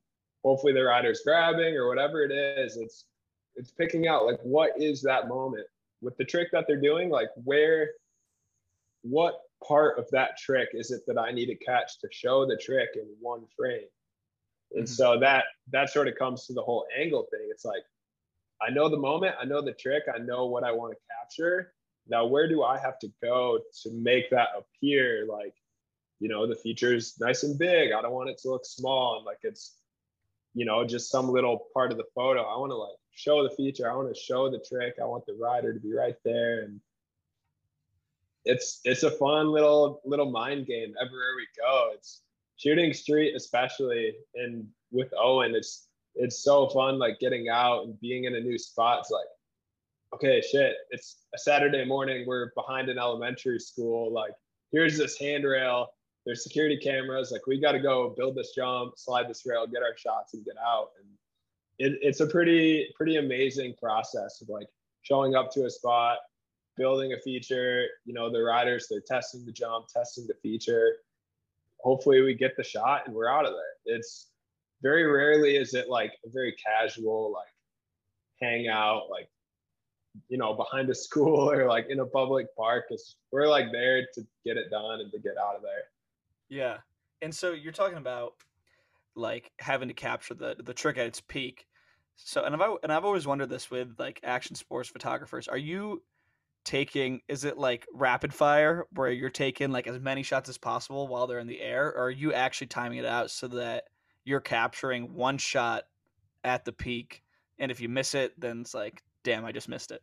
hopefully the rider's grabbing or whatever it is. It's it's picking out like what is that moment with the trick that they're doing like where what part of that trick is it that i need to catch to show the trick in one frame and mm-hmm. so that that sort of comes to the whole angle thing it's like i know the moment i know the trick i know what i want to capture now where do i have to go to make that appear like you know the feature's nice and big i don't want it to look small and like it's you know, just some little part of the photo. I want to like show the feature. I want to show the trick. I want the rider to be right there. And it's it's a fun little little mind game everywhere we go. It's shooting street, especially and with Owen, it's it's so fun like getting out and being in a new spot. It's like, okay, shit, it's a Saturday morning. We're behind an elementary school. Like, here's this handrail. There's security cameras. Like, we got to go build this jump, slide this rail, get our shots, and get out. And it, it's a pretty pretty amazing process of like showing up to a spot, building a feature. You know, the riders they're testing the jump, testing the feature. Hopefully, we get the shot and we're out of there. It's very rarely is it like a very casual like hangout like you know behind a school or like in a public park. Because we're like there to get it done and to get out of there. Yeah. And so you're talking about like having to capture the the trick at its peak. So and i've and i've always wondered this with like action sports photographers. Are you taking is it like rapid fire where you're taking like as many shots as possible while they're in the air or are you actually timing it out so that you're capturing one shot at the peak and if you miss it then it's like damn i just missed it.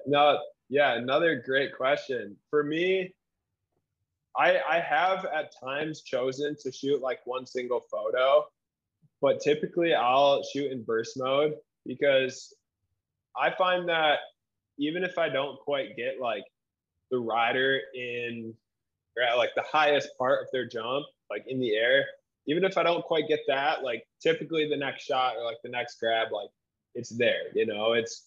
No yeah another great question. For me i i have at times chosen to shoot like one single photo but typically i'll shoot in burst mode because i find that even if i don't quite get like the rider in or at like the highest part of their jump like in the air even if I don't quite get that, like typically the next shot or like the next grab, like it's there, you know, it's,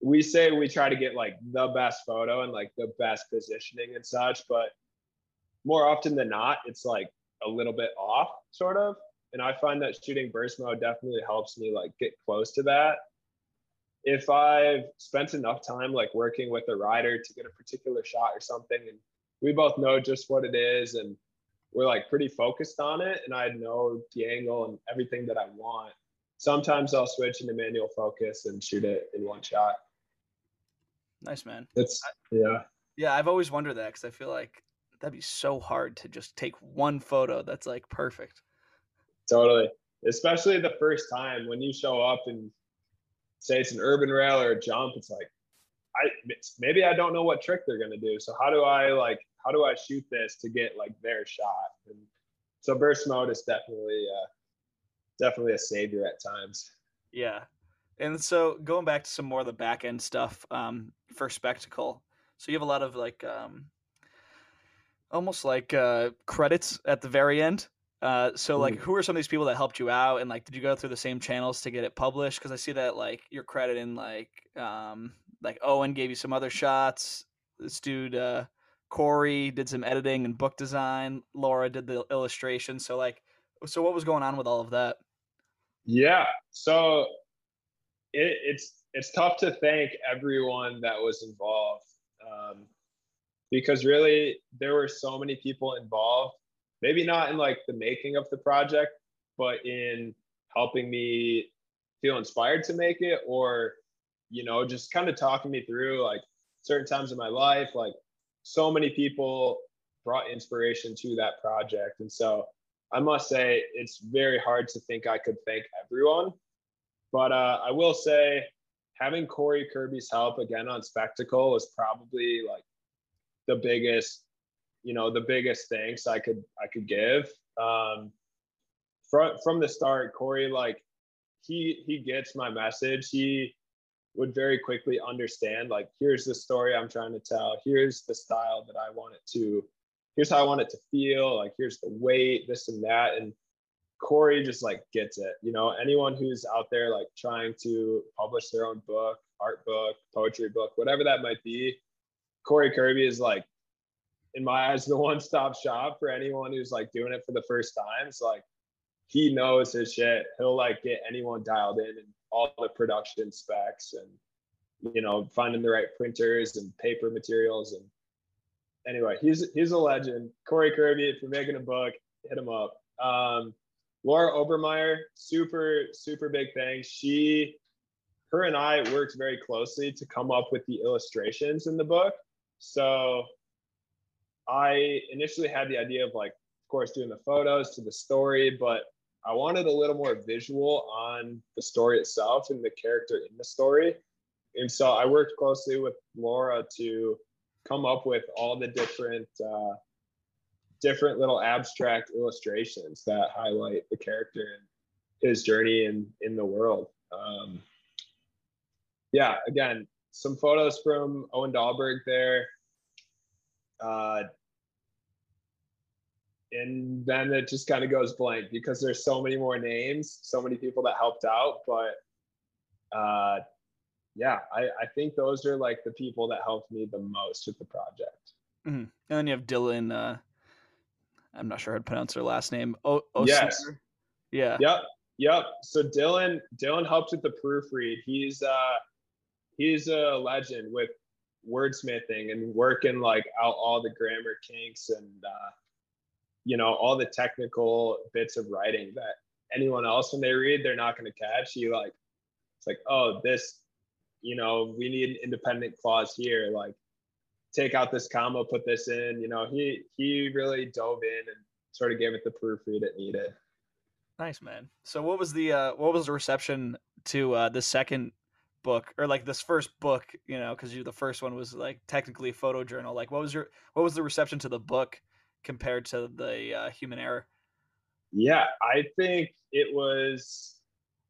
we say we try to get like the best photo and like the best positioning and such, but more often than not, it's like a little bit off sort of. And I find that shooting burst mode definitely helps me like get close to that. If I've spent enough time like working with a rider to get a particular shot or something, and we both know just what it is and we're like pretty focused on it and I know the angle and everything that I want. Sometimes I'll switch into manual focus and shoot it in one shot. Nice, man. It's yeah. Yeah, I've always wondered that because I feel like that'd be so hard to just take one photo that's like perfect. Totally. Especially the first time when you show up and say it's an urban rail or a jump, it's like I maybe I don't know what trick they're gonna do. So how do I like how do I shoot this to get like their shot? And so burst mode is definitely uh, definitely a savior at times. Yeah, and so going back to some more of the back end stuff um, for spectacle. So you have a lot of like um, almost like uh, credits at the very end. Uh, so like, who are some of these people that helped you out, and like, did you go through the same channels to get it published? Because I see that like your credit in like um, like Owen gave you some other shots. This dude uh, Corey did some editing and book design. Laura did the illustration. So like, so what was going on with all of that? Yeah. So it, it's it's tough to thank everyone that was involved um, because really there were so many people involved. Maybe not in like the making of the project, but in helping me feel inspired to make it, or you know, just kind of talking me through like certain times in my life, like so many people brought inspiration to that project. And so I must say it's very hard to think I could thank everyone. But uh, I will say having Corey Kirby's help again on Spectacle was probably like the biggest, you know, the biggest thanks I could I could give. Um, from from the start, Corey like he he gets my message. He would very quickly understand like here's the story i'm trying to tell here's the style that i want it to here's how i want it to feel like here's the weight this and that and corey just like gets it you know anyone who's out there like trying to publish their own book art book poetry book whatever that might be corey kirby is like in my eyes the one-stop shop for anyone who's like doing it for the first time. It's like he knows his shit. He'll like get anyone dialed in and all the production specs and you know finding the right printers and paper materials and anyway he's he's a legend. Corey kirby if you're making a book hit him up. Um, laura obermeyer super super big thing. She her and i worked very closely to come up with the illustrations in the book. So i initially had the idea of like of course doing the photos to the story but I wanted a little more visual on the story itself and the character in the story. And so I worked closely with Laura to come up with all the different uh, different little abstract illustrations that highlight the character and his journey in in the world. Um, yeah, again, some photos from Owen Dahlberg there. Uh, and then it just kind of goes blank because there's so many more names, so many people that helped out. But uh, yeah, I, I think those are like the people that helped me the most with the project. Mm-hmm. And then you have Dylan. Uh, I'm not sure how to pronounce her last name. Oh, yes. Yeah. Yep. Yep. So Dylan, Dylan helped with the proofread. He's uh, he's a legend with wordsmithing and working like out all the grammar kinks and uh, you know all the technical bits of writing that anyone else when they read they're not going to catch. You like it's like oh this you know we need an independent clause here. Like take out this comma put this in. You know he he really dove in and sort of gave it the proofread it needed. Nice man. So what was the uh what was the reception to uh the second book or like this first book you know because you the first one was like technically a photo journal like what was your what was the reception to the book compared to the uh, human error? Yeah i think it was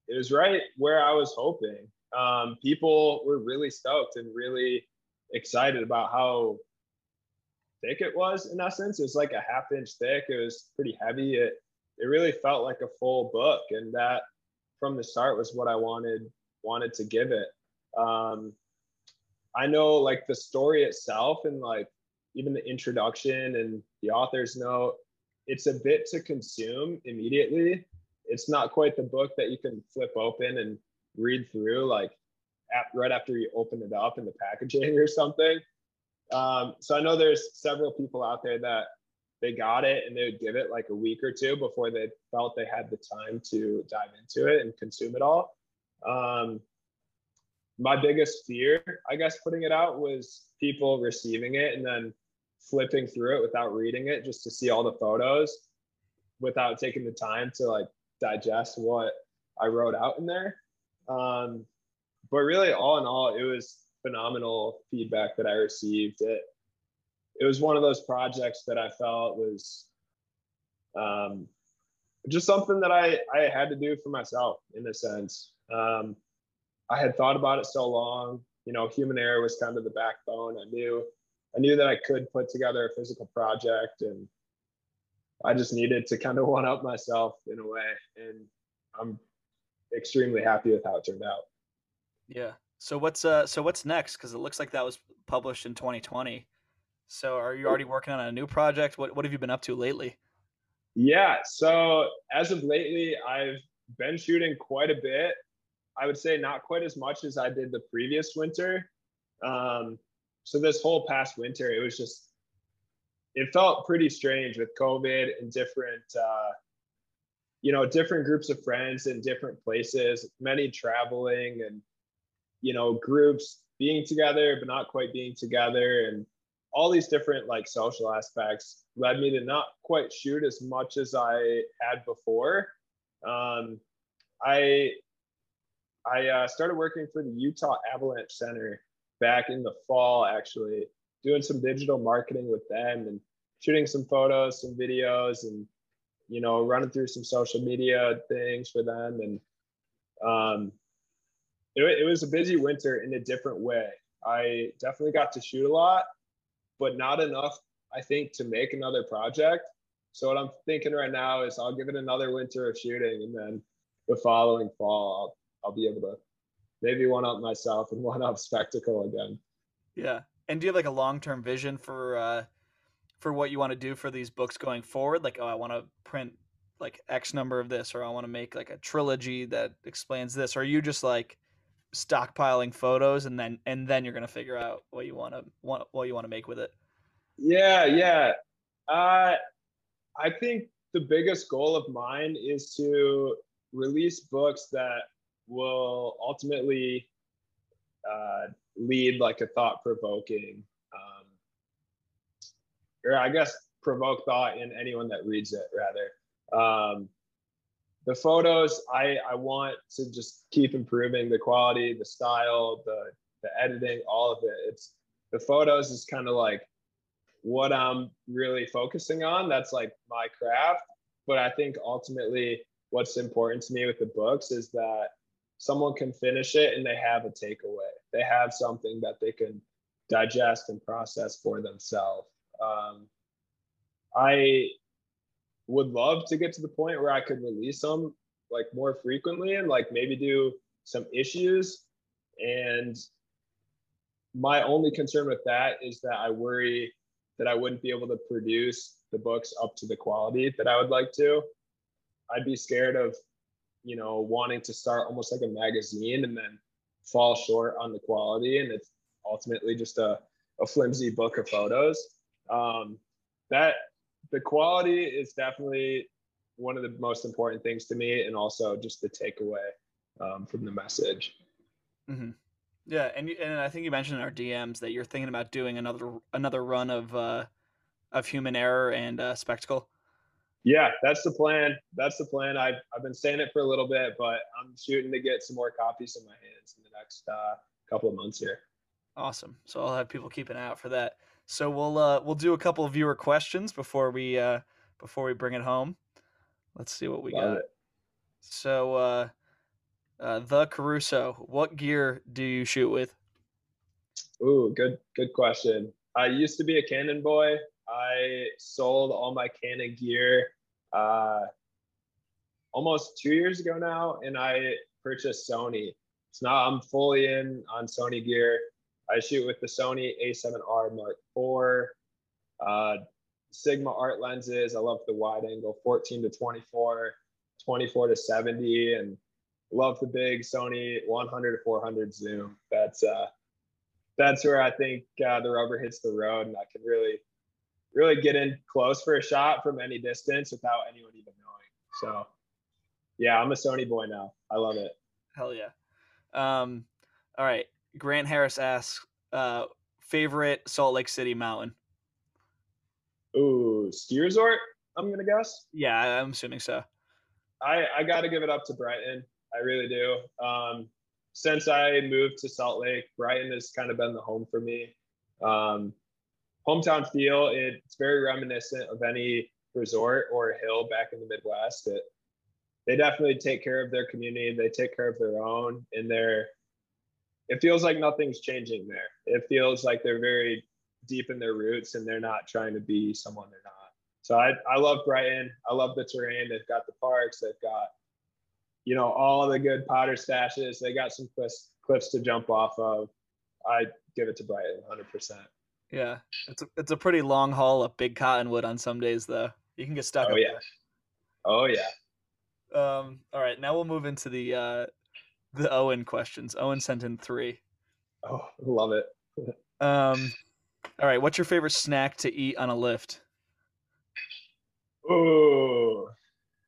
it was right where i was hoping. Um, people were really stoked and really excited about how thick it was in essence it was like a half inch thick. It was pretty heavy. It it really felt like a full book and that from the start was what i wanted wanted to give it. Um, I know like the story itself and like even the introduction and the author's note, it's a bit to consume immediately. It's not quite the book that you can flip open and read through like at, right after you open it up in the packaging or something. Um, so I know there's several people out there that they got it and they would give it like a week or two before they felt they had the time to dive into it and consume it all. Um, my biggest fear, I guess, putting it out was people receiving it and then flipping through it without reading it just to see all the photos without taking the time to like digest what I wrote out in there. Um, but really, all in all, it was phenomenal feedback that I received. It it was one of those projects that I felt was um, just something that I I had to do for myself in a sense. Um, I had thought about it so long. You know, human error was kind of the backbone. I knew, I knew that I could put together a physical project, and I just needed to kind of one up myself in a way. And I'm extremely happy with how it turned out. Yeah. So what's uh so what's next? Because it looks like that was published in 2020. So are you already working on a new project? What what have you been up to lately? Yeah. So as of lately, I've been shooting quite a bit. I would say not quite as much as I did the previous winter. Um, so this whole past winter, it was just, it felt pretty strange with COVID and different, uh, you know, different groups of friends in different places, many traveling and, you know, groups being together, but not quite being together. And all these different like social aspects led me to not quite shoot as much as I had before. Um, I I uh, started working for the Utah Avalanche Center back in the fall, actually, doing some digital marketing with them and shooting some photos, some videos, and you know, running through some social media things for them. And um, it, it was a busy winter in a different way. I definitely got to shoot a lot, but not enough, I think, to make another project. So what I'm thinking right now is I'll give it another winter of shooting, and then the following fall I'll be able to maybe one up myself and one up spectacle again. Yeah. And do you have like a long term vision for uh for what you want to do for these books going forward? Like, oh, I want to print like X number of this, or I want to make like a trilogy that explains this, or are you just like stockpiling photos and then and then you're gonna figure out what you want to want what you want to make with it? Yeah, yeah. Uh, I think the biggest goal of mine is to release books that will ultimately uh, lead like a thought provoking, um, or I guess provoke thought in anyone that reads it rather. Um, the photos I I want to just keep improving the quality, the style, the the editing, all of it. It's the photos is kind of like what I'm really focusing on. That's like my craft. But I think ultimately what's important to me with the books is that someone can finish it and they have a takeaway. They have something that they can digest and process for themselves. Um, I would love to get to the point where I could release them like more frequently and like maybe do some issues. And my only concern with that is that I worry that I wouldn't be able to produce the books up to the quality that I would like to. I'd be scared of, you know, wanting to start almost like a magazine and then fall short on the quality. And it's ultimately just a, a flimsy book of photos. Um, that the quality is definitely one of the most important things to me, and also just the takeaway um, from the message. Mm-hmm. Yeah, and and I think you mentioned in our DMs that you're thinking about doing another another run of uh, of Human Error and uh, Spectacle. Yeah, that's the plan. That's the plan. I've I've been saying it for a little bit, but I'm shooting to get some more copies in my hands in the next uh, couple of months here. Awesome. So I'll have people keep an eye out for that. So we'll uh, we'll do a couple of viewer questions before we uh, before we bring it home. Let's see what we Love got. It. So uh, uh, the Caruso, what gear do you shoot with? Ooh, good good question. I used to be a Canon boy. I sold all my Canon gear uh, almost two years ago now, and I purchased Sony. So now I'm fully in on Sony gear. I shoot with the Sony A7R Mark IV, uh, Sigma art lenses. I love the wide angle 14 to 24, 24 to 70, and love the big Sony 100 to 400 zoom. That's uh, that's where I think uh, the rubber hits the road, and I can really, really get in close for a shot from any distance without anyone even knowing. So, yeah, I'm a Sony boy now. I love it. Hell yeah. Um, all right. Grant Harris asks, uh, favorite Salt Lake City mountain. Ooh, ski resort. I'm gonna guess. Yeah, I'm assuming so. I I got to give it up to Brighton. I really do. Um, since I moved to Salt Lake, Brighton has kind of been the home for me. Um, hometown feel. It's very reminiscent of any resort or hill back in the Midwest. It, they definitely take care of their community. They take care of their own, and they're it feels like nothing's changing there. It feels like they're very deep in their roots and they're not trying to be someone they're not. So I, I love Brighton. I love the terrain. They've got the parks. They've got, you know, all the good powder stashes. They got some cliffs, cliffs to jump off of. I give it to Brighton 100%. Yeah, it's a, it's a pretty long haul up Big Cottonwood on some days though. You can get stuck. Oh yeah. There. Oh yeah. Um. All right. Now we'll move into the uh, the Owen questions. Owen sent in three. Oh, love it. um, all right. What's your favorite snack to eat on a lift? Oh,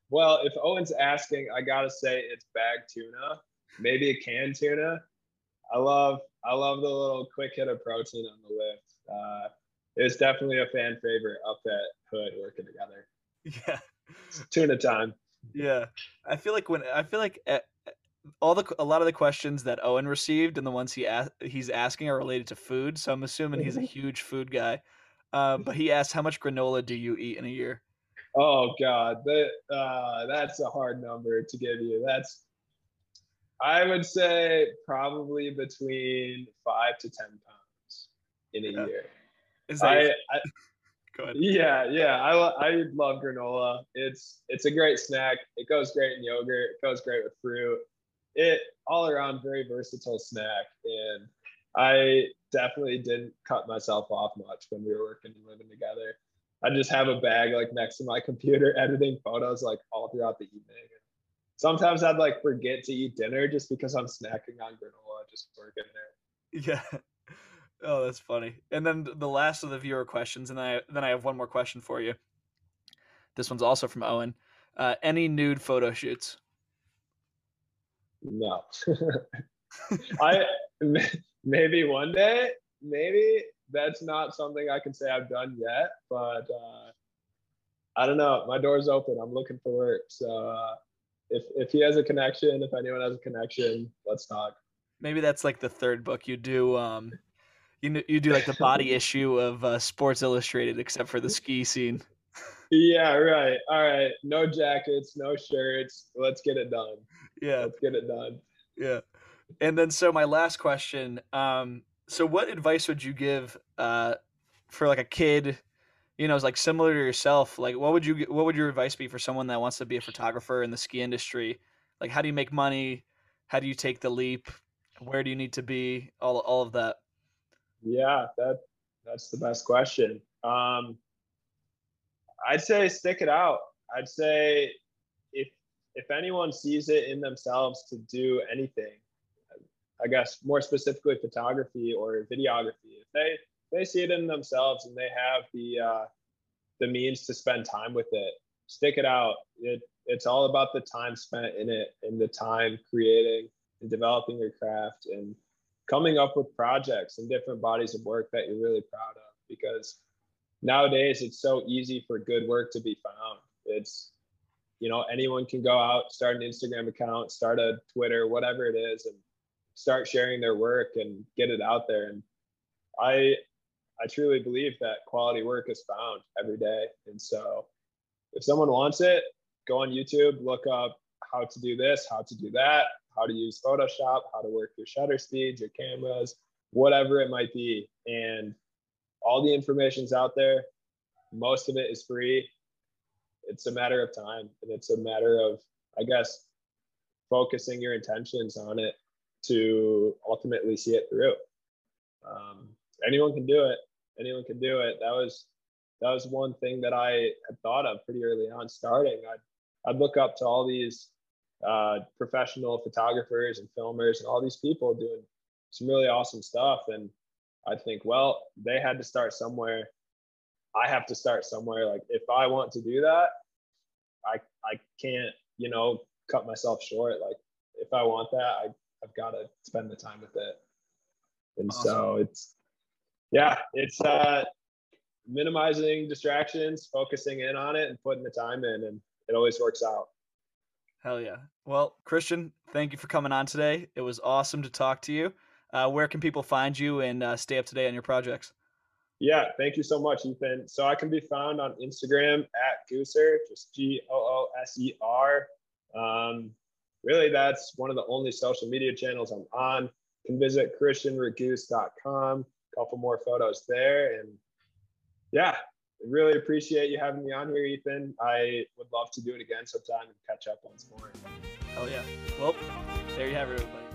well, if Owen's asking, I gotta say it's bag tuna, maybe a canned tuna. I love, I love the little quick hit of protein on the lift. Uh, it's definitely a fan favorite up at Hood working together. Yeah, tuna time. Yeah, I feel like when I feel like at, all the a lot of the questions that Owen received and the ones he asked, he's asking are related to food. So I'm assuming he's a huge food guy. Um, but he asked, "How much granola do you eat in a year?" Oh God, that uh, that's a hard number to give you. That's I would say probably between five to ten pounds in a yeah. year. Is that I, I, Go ahead. Yeah, yeah. I I love granola. It's it's a great snack. It goes great in yogurt. It goes great with fruit it all around very versatile snack. And I definitely didn't cut myself off much when we were working and living together. I just have a bag like next to my computer, editing photos like all throughout the evening. Sometimes I'd like forget to eat dinner just because I'm snacking on granola, just working there. Yeah. Oh, that's funny. And then the last of the viewer questions, and then I then I have one more question for you. This one's also from Owen. Uh, any nude photo shoots? No. I maybe one day, maybe that's not something I can say I've done yet, but uh, I don't know. My door's open. I'm looking for work, so uh, if if he has a connection, if anyone has a connection, let's talk. Maybe that's like the third book you do. Um, you you do like the body issue of uh, Sports Illustrated, except for the ski scene. Yeah, right. All right. No jackets, no shirts. Let's get it done. Yeah. Let's get it done. Yeah. And then so my last question, um, so what advice would you give uh for like a kid, you know, is like similar to yourself? Like what would you what would your advice be for someone that wants to be a photographer in the ski industry? Like how do you make money? How do you take the leap? Where do you need to be? All all of that. Yeah, that that's the best question. Um I'd say stick it out. I'd say if if anyone sees it in themselves to do anything, I guess more specifically photography or videography, if they they see it in themselves and they have the uh, the means to spend time with it, stick it out. It it's all about the time spent in it and the time creating and developing your craft and coming up with projects and different bodies of work that you're really proud of because nowadays it's so easy for good work to be found. It's you know anyone can go out, start an Instagram account, start a Twitter, whatever it is, and start sharing their work and get it out there. And I I truly believe that quality work is found every day. And so if someone wants it, go on YouTube, look up how to do this, how to do that, how to use Photoshop, how to work your shutter speeds, your cameras, whatever it might be. And all the information's out there. Most of it is free. It's a matter of time and it's a matter of, I guess, focusing your intentions on it to ultimately see it through. Um, anyone can do it. Anyone can do it. That was that was one thing that I had thought of pretty early on starting. I'd, I'd look up to all these uh, professional photographers and filmers and all these people doing some really awesome stuff. And I think, well, they had to start somewhere. I have to start somewhere. Like if I want to do that, I I can't, you know, cut myself short. Like if I want that, I, I've got to spend the time with it. And awesome. so it's yeah, it's uh minimizing distractions, focusing in on it and putting the time in and it always works out. Hell yeah. Well, Christian, thank you for coming on today. It was awesome to talk to you. Uh, where can people find you and uh, stay up to date on your projects? Yeah, thank you so much, Ethan. So I can be found on Instagram at Gooser, just G O O S E R. Um, really, that's one of the only social media channels I'm on. You can visit christianragoose.com. A couple more photos there. And yeah, really appreciate you having me on here, Ethan. I would love to do it again sometime and catch up once more. Oh, yeah. Well, there you have it, everybody.